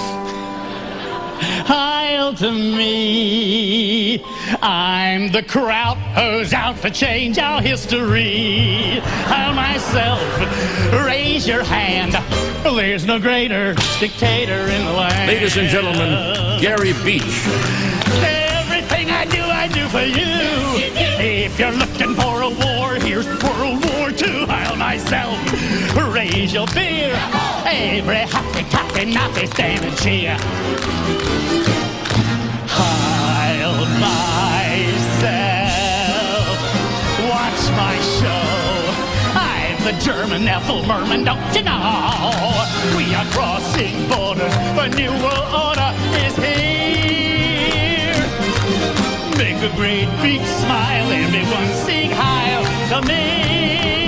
Heil to me. I'm the kraut who's out to change our history. Heil myself. Raise your hand. There's no greater dictator in the land. Ladies and gentlemen, Gary Beach. Everything I do, I do for you. If you're looking for a war, here's World War II. Heil myself. Raise your beer. Every hotsy totsy Nazi stand and cheer. Heil myself. Watch my show. I'm the German Ethel Merman, don't you know? We are crossing borders. The new world order is here. Make a great big smile, everyone sing Heil to me.